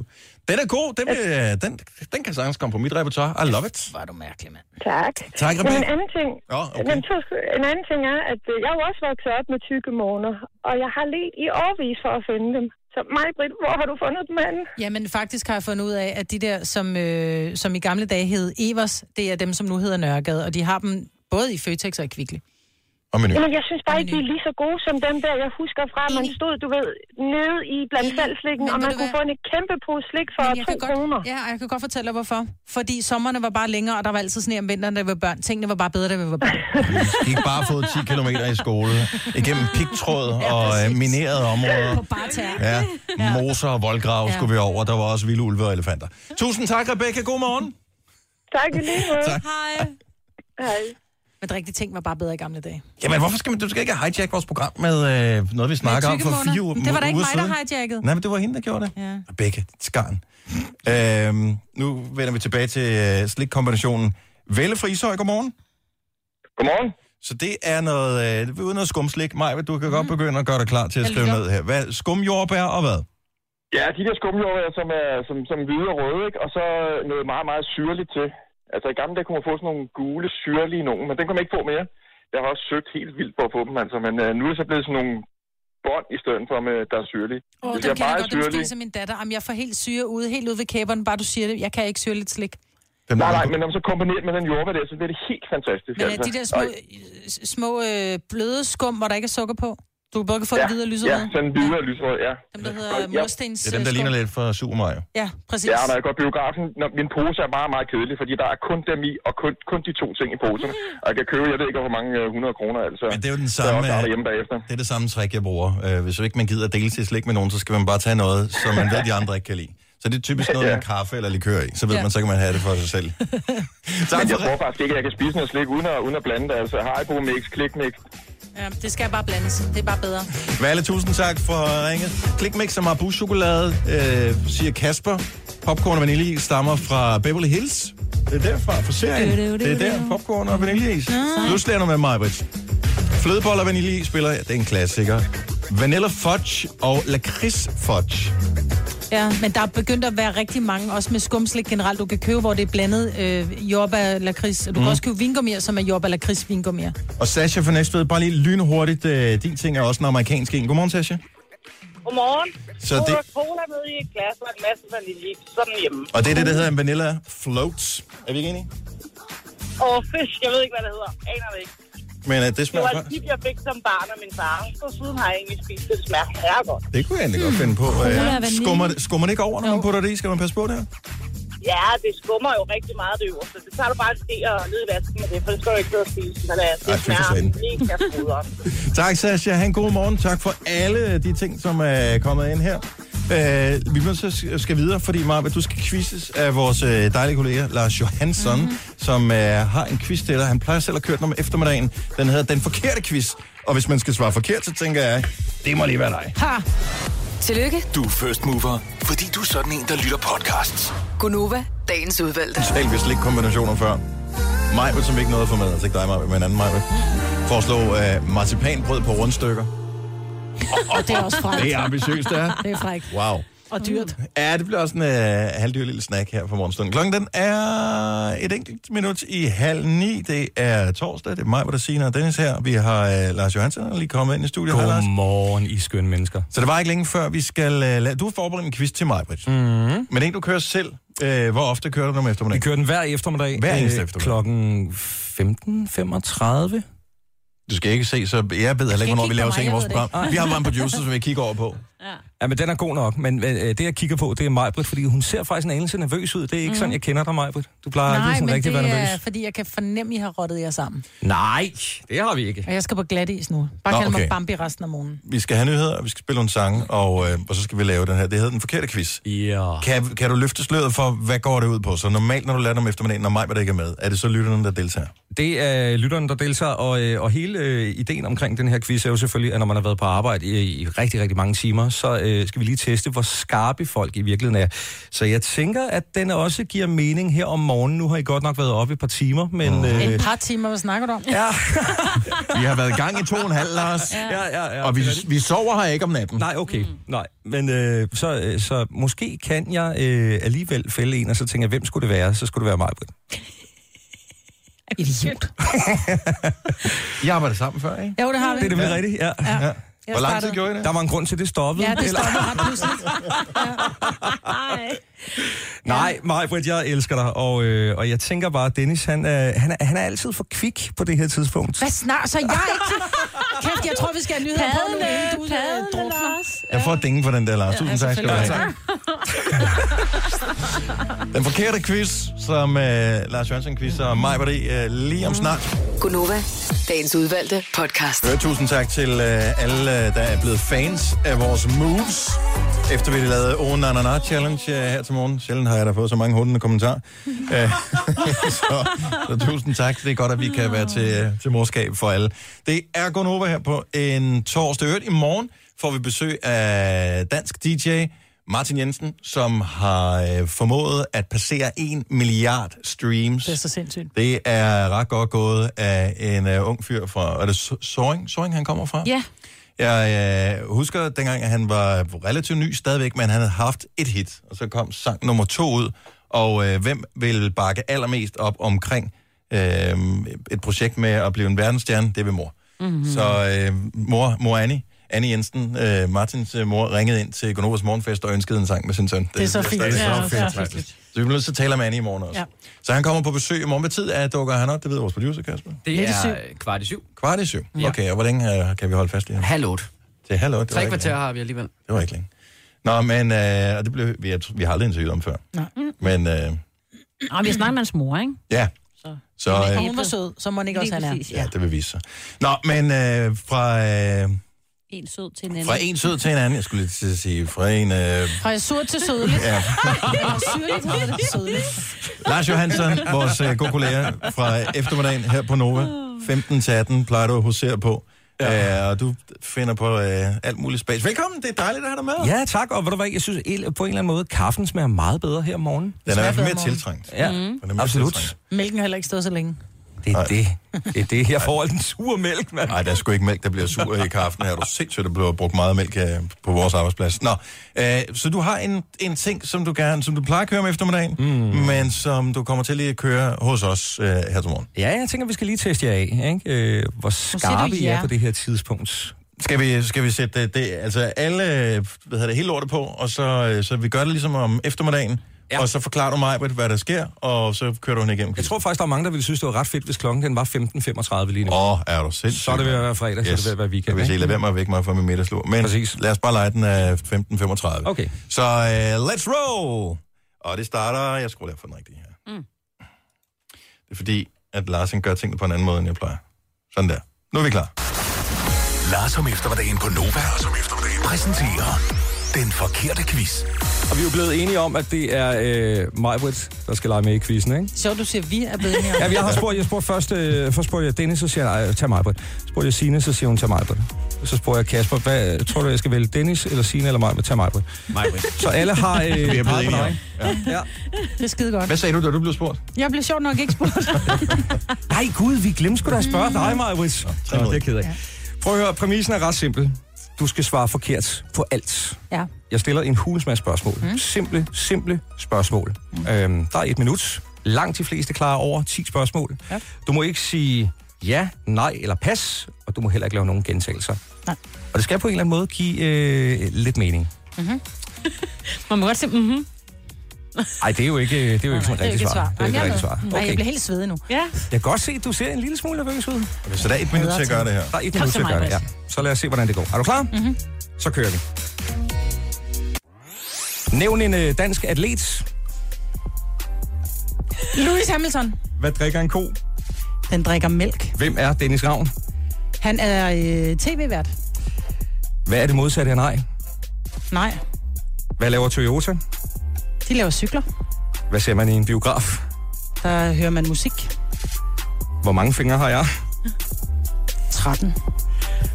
Den er god. Den, vil, den, den kan sagtens komme på mit repertoire. I love it. Var du mærkelig, mand. Tak. Tak, Men Rebecca. en anden ting, Nå, okay. men to, en anden ting er, at øh, jeg er jo også vokset op med tykke måner, og jeg har let i årvis for at finde dem. Så mig, Britt, hvor har du fundet dem henne? Jamen, faktisk har jeg fundet ud af, at de der, som, øh, som i gamle dage hed Evers, det er dem, som nu hedder Nørregade, og de har dem både i Føtex og i Kvickly. Og menu. Jamen, jeg synes bare ikke, de er lige så gode som dem der, jeg husker fra. Man stod, du ved, nede i blandt salgslikken, og man kunne hvad? få en kæmpe pose slik for to godt- kroner. Ja, og jeg kan godt fortælle dig, hvorfor. Fordi sommerne var bare længere, og der var altid sne om vinteren, da vi var børn. Tingene var bare bedre, da vi var børn. (laughs) Vi gik bare fået 10 km i skole, igennem pigtråd og øh, minerede områder. På bare tær. Ja, moser og voldgrav Ja. skulle vi over. Der var også vilde ulve og elefanter. Tusind tak, Rebecca. God morgen. Tak i lige måde. Tak. Hej. Hej. Men de rigtige ting var bare bedre i gamle dage. Jamen, hvorfor skal man, du skal ikke hijack vores program med øh, noget, vi snakker om for fire uger Det var da ikke mig, der hijackede. Nej, men det var hende, der gjorde det. Ja. Rebecca, skarn. Øhm, nu vender vi tilbage til øh, slikkombinationen. Velle Frishøj, godmorgen. Godmorgen. Så det er noget, øh, det er noget skumslik. Maja, du kan Mhm. godt begynde at gøre dig klar til at skrive ned her. Hvad, skumjordbær og hvad? Ja, de der skumjordbær, som er som, som hvide og røde, ikke? og så noget meget, meget syrligt til. Altså i gamle dage kunne man få sådan nogle gule, syrlige nogen, men den kan man ikke få mere. Jeg har også søgt helt vildt på at få dem, altså, men øh, nu er det så blevet sådan nogle bånd i stedet for, med, der er syrlige. Åh, oh, dem jeg kan jeg er godt. Syrlig- spiser min datter. Jamen, jeg får helt syre ude, helt ude ved kæberne, bare du siger det. Jeg kan ikke syre lidt slik. Nej, nej, men når man så kombineret med den jordbær der, så bliver det helt fantastisk. Men er altså. de der små, Og- små øh, bløde skum, hvor der ikke er sukker på? Du kan både kan få ja, det hvide og Ja, lyserøde. sådan hvide og lyserøde, ja. Dem, der hedder Ja. murstens Det er dem, der øh, ligner lidt fra Super Mario. Ja, præcis. Ja, når jeg går biografen, når min pose er meget, meget kedelig, fordi der er kun dem i, og kun, kun de to ting i posen. Og jeg kan købe, jeg ved ikke, hvor mange øh, 100 kroner, altså. Men det er jo den samme, også har øh, derhjemme bagefter. det er det samme trick, jeg bruger. Øh, hvis du ikke man gider at dele sit slik med nogen, så skal man bare tage noget, som man ved, de andre ikke kan lide. Så det er typisk (laughs) noget med en kaffe eller likør i. Så ved Ja. man, så kan man have det for sig selv. (laughs) Men jeg tror faktisk ikke, at jeg kan spise noget slik uden at, uden at blande det. Altså, Haribo mix, klik mix. Ja, det skal bare blandes. Det er bare bedre. Valle, tusind tak for ringet. Klikmix og Marabu chokolade, øh, siger Kasper. Popcorn og vaniljeis stammer fra Beverly Hills. Det er derfra, fra serien. Det er der, popcorn og vaniljeis. Nu slæder du med mig, Britt. Flødeboller og vaniljeis spiller, det er en klassiker. Vanilla fudge og lakrids fudge. Ja, men der er begyndt at være rigtig mange, også med skumslik generelt, du kan købe, hvor det er blandet øh, jordbær lakrids. Og du mm. Kan også købe vingummier, som er jordbær lakrids vingummier. Og Sasha fra Næstved, bare lige lynhurtigt. Øh, din ting er også en amerikansk en. Godmorgen, Sasha. Godmorgen. Så Så det-. Cola nede i et glas og en masse vanilje. Sådan hjemme. Og det er det, der hedder en vanilla floats. Er vi ikke enige? Og fisk, jeg ved ikke, hvad det hedder. Aner det ikke. Men uh, det Det smager var godt. et tip, jeg fik som barn af min far. Så siden har jeg egentlig spist det. Det smager herregodt. Det kunne jeg egentlig godt finde på. Vanilje. skummer, det- skummer det ikke over, når man putter det i? Skal man passe på det her? Ja, det skummer jo rigtig meget det øverste. Det tager du bare en ske og ned i vasken med det, for det skal du ikke sidde og spise. Men det, Ej, det for smager mega fodret. (laughs) Tak, Sasha. Ha' en god morgen. Tak for alle de ting, som er kommet ind her. Uh, vi må så skal videre, fordi Marve, du skal quizzes af vores uh, dejlige kollega Lars Johansson, Mhm. mm-hmm. som uh, har en quiz til dig. Han plejer selv at køre den om eftermiddagen. Den hedder Den Forkerte Quiz. Og hvis man skal svare forkert, så tænker jeg, det må lige være dig. Ha! Tillykke, Du er first mover, fordi du er sådan en, der lytter podcasts. Gunova, dagens udvalgte. Totalt vist ikke kombinationer før. Majbet, som ikke nåede at få med, altså ikke dig, Majbet, men en anden Majbet, foreslog uh, marcipanbrød på rundstykker. (laughs) Og det er også frækt. Det er ambitiøst, det er. Det er frækt. Wow. Og dyrt. Ja, det bliver også en øh, halvdyr lille snack her på morgenstunden. Klokken den er et enkelt minut i halv ni. Det er torsdag. Det er mig, hvor der siger og Dennis her. Vi har øh, Lars Johansen der lige kommet ind i studiet. Godmorgen, I skønne mennesker. Så det var ikke længe før, vi skal... Øh, lade... Du har forberedt en quiz til mig, Britt. Mm. Men ikke du kører selv. Øh, hvor ofte kører du den om eftermiddagen? Vi kører den hver eftermiddag. Hver eneste øh, eftermiddag. Klokken 15.35. Du skal ikke se, så jeg ved heller ikke, hvornår vi laver ting i vores program. Vi har bare en producer, som vi kigger over på. Ja, men den er god nok. Men øh, det, jeg kigger på, det er Majbrit, fordi hun ser faktisk en anelse nervøs ud. Det er ikke mm. sådan, jeg kender dig, Majbrit. Du plejer aldrig Nej, sådan men rigtig det at være er, nervøs. fordi jeg kan fornemme, at I har rottet jer sammen. Nej, det har vi ikke. Og jeg skal på glat is nu. Bare Nå, kald mig okay. Bambi resten af morgenen. Vi skal have nyheder, og vi skal spille nogle sange, og, øh, og så skal vi lave den her. Det hedder den forkerte quiz. Ja. Kan, kan du løfte sløret for, hvad går det ud på? Så normalt, når du lader dem eftermiddagen, når mig ikke er med, er det så lytterne, der deltager? Det er lytterne, der deltager, og, øh, og hele øh, ideen omkring den her quiz er jo selvfølgelig, at når man har været på arbejde i, i rigtig, rigtig mange timer, så øh, skal vi lige teste, hvor skarpe folk i virkeligheden er. Så jeg tænker, at den også giver mening her om morgenen. Nu har I godt nok været oppe et par timer, men... Øh, Et par timer, hvad snakker du om? Ja. (laughs) Vi har været i gang i to og en halv, Lars. Ja, ja, ja. Og vi, vi sover her ikke om natten. Nej, okay. Mm. Nej, men øh, så, øh, så måske kan jeg øh, alligevel fælde en, og så tænker jeg, hvem skulle det være? Så skulle det være mig, Britt. Idiot. I (laughs) arbejder sammen før, ikke? Jo, det har vi. Det er det vel rigtigt, ja. ja. ja. Jeg Hvor lang tid gjorde I det? Der var en grund til, det stoppede. Ja, det eller- stoppede ret pludseligt. (laughs) Nej, Majbrit, jeg elsker dig, og, øh, og jeg tænker bare, at Dennis, han, øh, han, er, han er altid for kvik på det her tidspunkt. Hvad snart? Så jeg ikke... Kæft, jeg tror, vi skal have nyheder på nu, inden du øh, drukner. Jeg får ding for den der, Lars. Tusind tak skal du have. Den forkerte quiz, som uh, Lars Jørgensen quizzer og mig var det uh, lige om snart. Gunova, dagens udvalgte podcast. Øh, tusind tak til uh, alle, der er blevet fans af vores moves. Efter vi lavede Oh Na Na Na Challenge uh, her til morgen. Sjældent har jeg da fået så mange hundende kommentarer. Uh, (laughs) så, så tusind tak. Det er godt, at vi kan være til, til morskab for alle. Det er Gunova her på en torsdag. Øvrigt i morgen får vi besøg af dansk DJ Martin Jensen, som har øh, formået at passere 1 milliard streams. Det er så sindssygt. Det er ret godt gået af en uh, ung fyr fra... Er det So- Soring? Soring, han kommer fra? Ja. Jeg øh, husker dengang, at han var relativt ny stadigvæk, men han havde haft et hit, og så kom sang nummer to ud. Og øh, hvem vil bakke allermest op omkring øh, et projekt med at blive en verdensstjerne? Det vil mor. Mhm. Så øh, mor, mor Annie, Annie Jensen, øh, Martins øh, mor, ringede ind til Gonovas morgenfest og ønskede en sang med sin søn. Det er så fint. Det er Ja, så det er fedt. så. Så vi bliver nødt til at tale om Annie i morgen også. Ja. Så han kommer på besøg i morgen. Hvad tid er dukker han op? Det ved vores producer, Kasper. Det er kvart i syv. Kvart i syv. Ja. Okay, og hvor længe øh, kan vi holde fast i ham? Halv otte. Til halv otte? Det Tre kvarter har vi alligevel. Det var ikke længe. Nå, men øh, og det blev, vi, har, vi har aldrig interviewet om før. Nej. Men øh, Og vi har snakket med hans mor, ikke? ja, Så. så øh, hun var sød, så må ikke også han er. ja, det vil vise sig. Nå, men øh, fra, øh, En sød til en anden. fra en sød til en anden, jeg skulle lige til at sige, fra en... Øh, Fra surt til sødligt. Ja. (laughs) Syrligt hedder det. Sødligt. Lars Johansson, vores øh, gode kollega fra eftermiddagen her på Nova. 15 til 18 plejer du at husere på. Ja. Øh, og du finder på øh, alt muligt spas. Velkommen, det er dejligt at have dig med. Ja, tak. Og ved du hvad, jeg synes el- på en eller anden måde, kaffen smager meget bedre her om morgenen. Den er i hvert fald mere morgen. tiltrængt. Ja, Mm. Den er mere absolut. tiltrængt. Mælken har heller ikke stået så længe. Det er det. Det er det. Jeg får al den sure mælk, mand. Nej, der er sgu ikke mælk, der bliver sur i kaffen her. Du er sindssygt, der bliver brugt meget mælk øh, på vores arbejdsplads. Nå, øh, så du har en, en ting, som du gerne, som du plejer at køre om eftermiddagen, mm. men som du kommer til lige at køre hos os øh, her til morgen. Ja, jeg tænker, vi skal lige teste jer af, ikke? Øh, hvor skarpe I ja. er på det her tidspunkt. Skal vi, skal vi sætte det, det, altså alle, hvad hedder det, hele lortet på, og så, øh, så vi gør det ligesom om eftermiddagen, ja. og så forklarer du mig, hvad der sker, og så kører du hende igennem. Jeg tror faktisk, der er mange, der ville synes, det var ret fedt, hvis klokken den var 15.35 lige nu. Åh, oh, er du sindssygt. Så er det ved at være fredag, så er det ved at være weekend. Kan vi se, ikke? lad være med at vække mig fra min middagslur. Men Præcis. lad os bare lege den af 15.35. Okay. Så uh, let's roll! Og det starter, jeg skruer lige for den rigtige her. Mm. Det er fordi, at Lars gør tingene på en anden måde, end jeg plejer. Sådan der. Nu er vi klar. Lars om eftermiddagen på Nova. Lars om eftermiddagen præsenterer den forkerte quiz. Og vi er jo blevet enige om, at det er øh, Majbrit, der skal lege med i quizzen, ikke? Så du siger, at vi er blevet enige om Ja, jeg har spurgt, jeg spurgte først, øh, først spurgte jeg Dennis, så siger jeg, nej, tag Majbrit. Så spurgte jeg Signe, så siger hun, tag Majbrit. Så spurgte jeg Kasper, hvad, tror du, jeg skal vælge Dennis eller Signe eller Majbrit? Tag Majbrit. Majbrit. Så alle har... Øh, (laughs) Vi er blevet enige om. Ja. Ja. Det er skide godt. Hvad sagde du, da du blev spurgt? Jeg blev sjovt nok ikke spurgt. (laughs) Nej, gud, vi glemte sgu da at spørge dig, Majbrit. Nå, det er jeg ked af. Prøv at høre, præmissen er ret simpel. Du skal svare forkert på alt. Ja. Jeg stiller en hulens masse spørgsmål. Mm. Simple, simple spørgsmål. Mm. Øhm, der er et minut. Langt de fleste klarer over 10 spørgsmål. Ja. Du må ikke sige ja, nej eller pas, og du må heller ikke lave nogen gentagelser. Nej. Og det skal på en eller anden måde give øh, lidt mening. Mm-hmm. (laughs) Man må godt sige, mhm. Nej, det er jo ikke, det er jo ikke sådan er jo rigtigt svar. Det er ikke et rigtigt svar. Nej, jeg bliver helt svedig nu. Ja. Jeg kan godt se, at du ser en lille smule nervøs ud. Okay, så der er et minut til at gøre det her. Der er et minut så, til at gøre det, ja. Så lad os se, hvordan det går. Er du klar? Mhm. Så kører vi. Nævn en øh, dansk atlet. Louis Hamilton. Hvad drikker en ko? Den drikker mælk. Hvem er Dennis Ravn? Han er øh, tv-vært. Hvad er det modsatte af nej? Nej, Hvad laver Toyota? de laver cykler. Hvad ser man i en biograf? Der hører man musik. Hvor mange fingre har jeg? 13.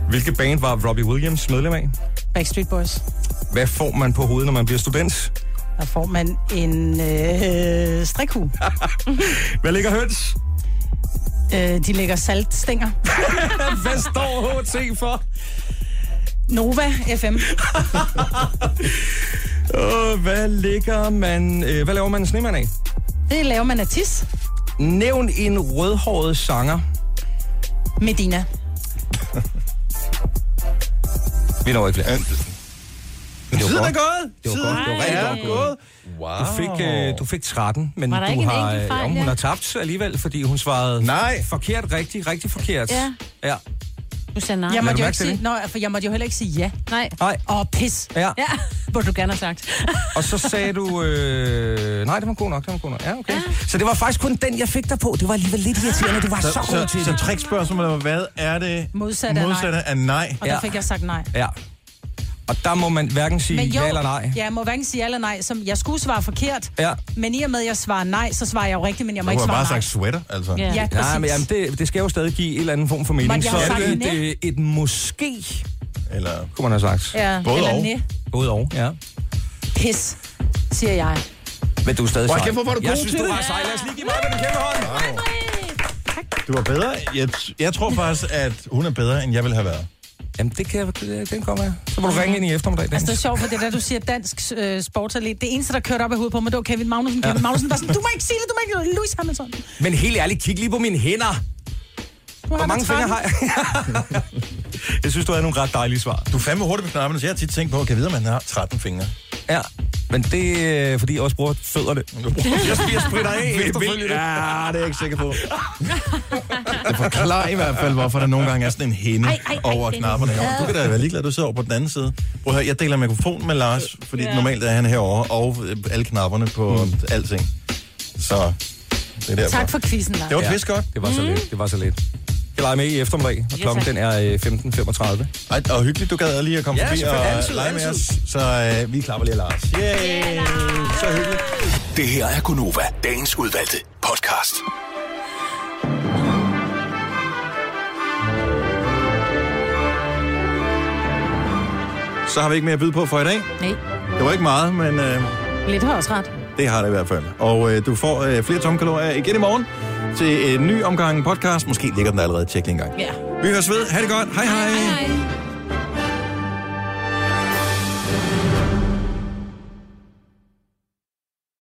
Hvilket band var Robbie Williams medlem af? Backstreet Boys. Hvad får man på hovedet, når man bliver student? Der får man en øh, strikhue. (laughs) Hvad ligger høns? øh, de lægger saltstænger. (laughs) Hvad står HT for? Nova FM. Uh, (laughs) hvad ligger man... Øh, hvad laver man en snemand af? Det laver man af tis. Nævn en rødhåret sanger. Medina. Vi når ikke flere. Men det Tiden var er godt. gået. Det var Tiden godt. Det var rigtig er godt gået. Wow. Du fik, øh, du fik 13, men Var der du ikke en har, enkelt fejl, ja, hun ja? har tabt alligevel, fordi hun svarede Nej. forkert, rigtig, rigtig forkert. Ja. ja. Du sagde nej. Jeg måtte du jo mærke ikke til sige, det? nå, for jeg måtte jo heller ikke sige ja. Nej. Nej. Åh, pis. Ja. Ja, (laughs) burde du gerne have sagt. Og så sagde du... Øh... Nej, det var god nok, det var god nok. Ja, okay. Ja. Så det var faktisk kun den, jeg fik dig på. Det var alligevel lidt irriterende. Du var så, Så, så god så, til så det. trickspørgsmålet var, hvad er det Modsat af nej. modsatte af nej? Og der fik jeg sagt nej. Ja. Og der må man hverken sige Men jo, ja eller nej. Ja, jeg må hverken sige ja eller nej. Som jeg skulle svare forkert, Ja. men i og med, at jeg svarer nej, så svarer jeg jo rigtigt, men jeg må Du ikke har svare bare nej. sagt sweater, altså. Ja, ja præcis. Nej, men jamen, det, det skal jo stadig give en eller anden form for mening. Men jeg Så har er det næ. et, et måske, Eller kunne man have sagt. Ja, Både eller og. næ. Både og, ja. Pis, siger jeg. Men du er stadig sej. kæft, hvor var du Jeg god synes, til du det. var sej. Lad os lige give mig den kæmpe hånd. Du var bedre. Jeg, jeg tror faktisk, at hun er bedre, end jeg ville have været. Jamen, det kan jeg, det, den kommer jeg. Så må du ringe ind i eftermiddag. Altså, det er Dennis. sjovt, for det der, du siger dansk øh, sportsatlet. Det eneste, der kørte op i hovedet på mig, det var Kevin Magnussen. Kevin Magnussen var sådan, du må ikke sige det, du må ikke Louis Hamilton. Men helt ærligt, kig lige på mine hænder. Du Hvor mange fingre har jeg? jeg synes, du havde nogle ret dejlige svar. Du er fandme hurtigt på knapperne, så jeg har tit tænkt på, kan jeg vide, om han har 13 fingre? Ja, men det er, fordi jeg også bruger fødderne. (laughs) Jeg, jeg spritter af (laughs) efterfølgende. Ja, det er jeg ikke sikker på. Det forklarer i hvert fald, hvorfor der nogle gange er sådan en hende Ej, ej, ej, over knapperne. Jo, du kan da være ligeglad, du sidder over på den anden side. Prøv at høre, jeg deler mikrofon med Lars, fordi Ja. normalt er han herovre, og øh, alle knapperne på mm. alting. Så det er derfor. Tak for quizzen, Lars. Det var pisse godt. Det var så lidt. Det var så lidt. Jeg leger med i eftermiddag, og klokken den er øh, 15.35. Ej, og hyggeligt, du gad lige at komme Ja, forbi og Altid, lege med os. Så øh, vi klapper lige Lars. Yay! Så hyggeligt. Det her er Gunova, dagens udvalgte podcast. Så har vi ikke mere at byde på for i dag. Nej, Det var ikke meget, men øh, lidt har også ret. det har det i hvert fald. Og øh, du får øh, flere tomme kalorier igen i morgen til en ny omgang podcast. Måske ligger den allerede. Tjek lige en gang. Ja. Vi høres ved. Ha' det godt. Hej hej. hej.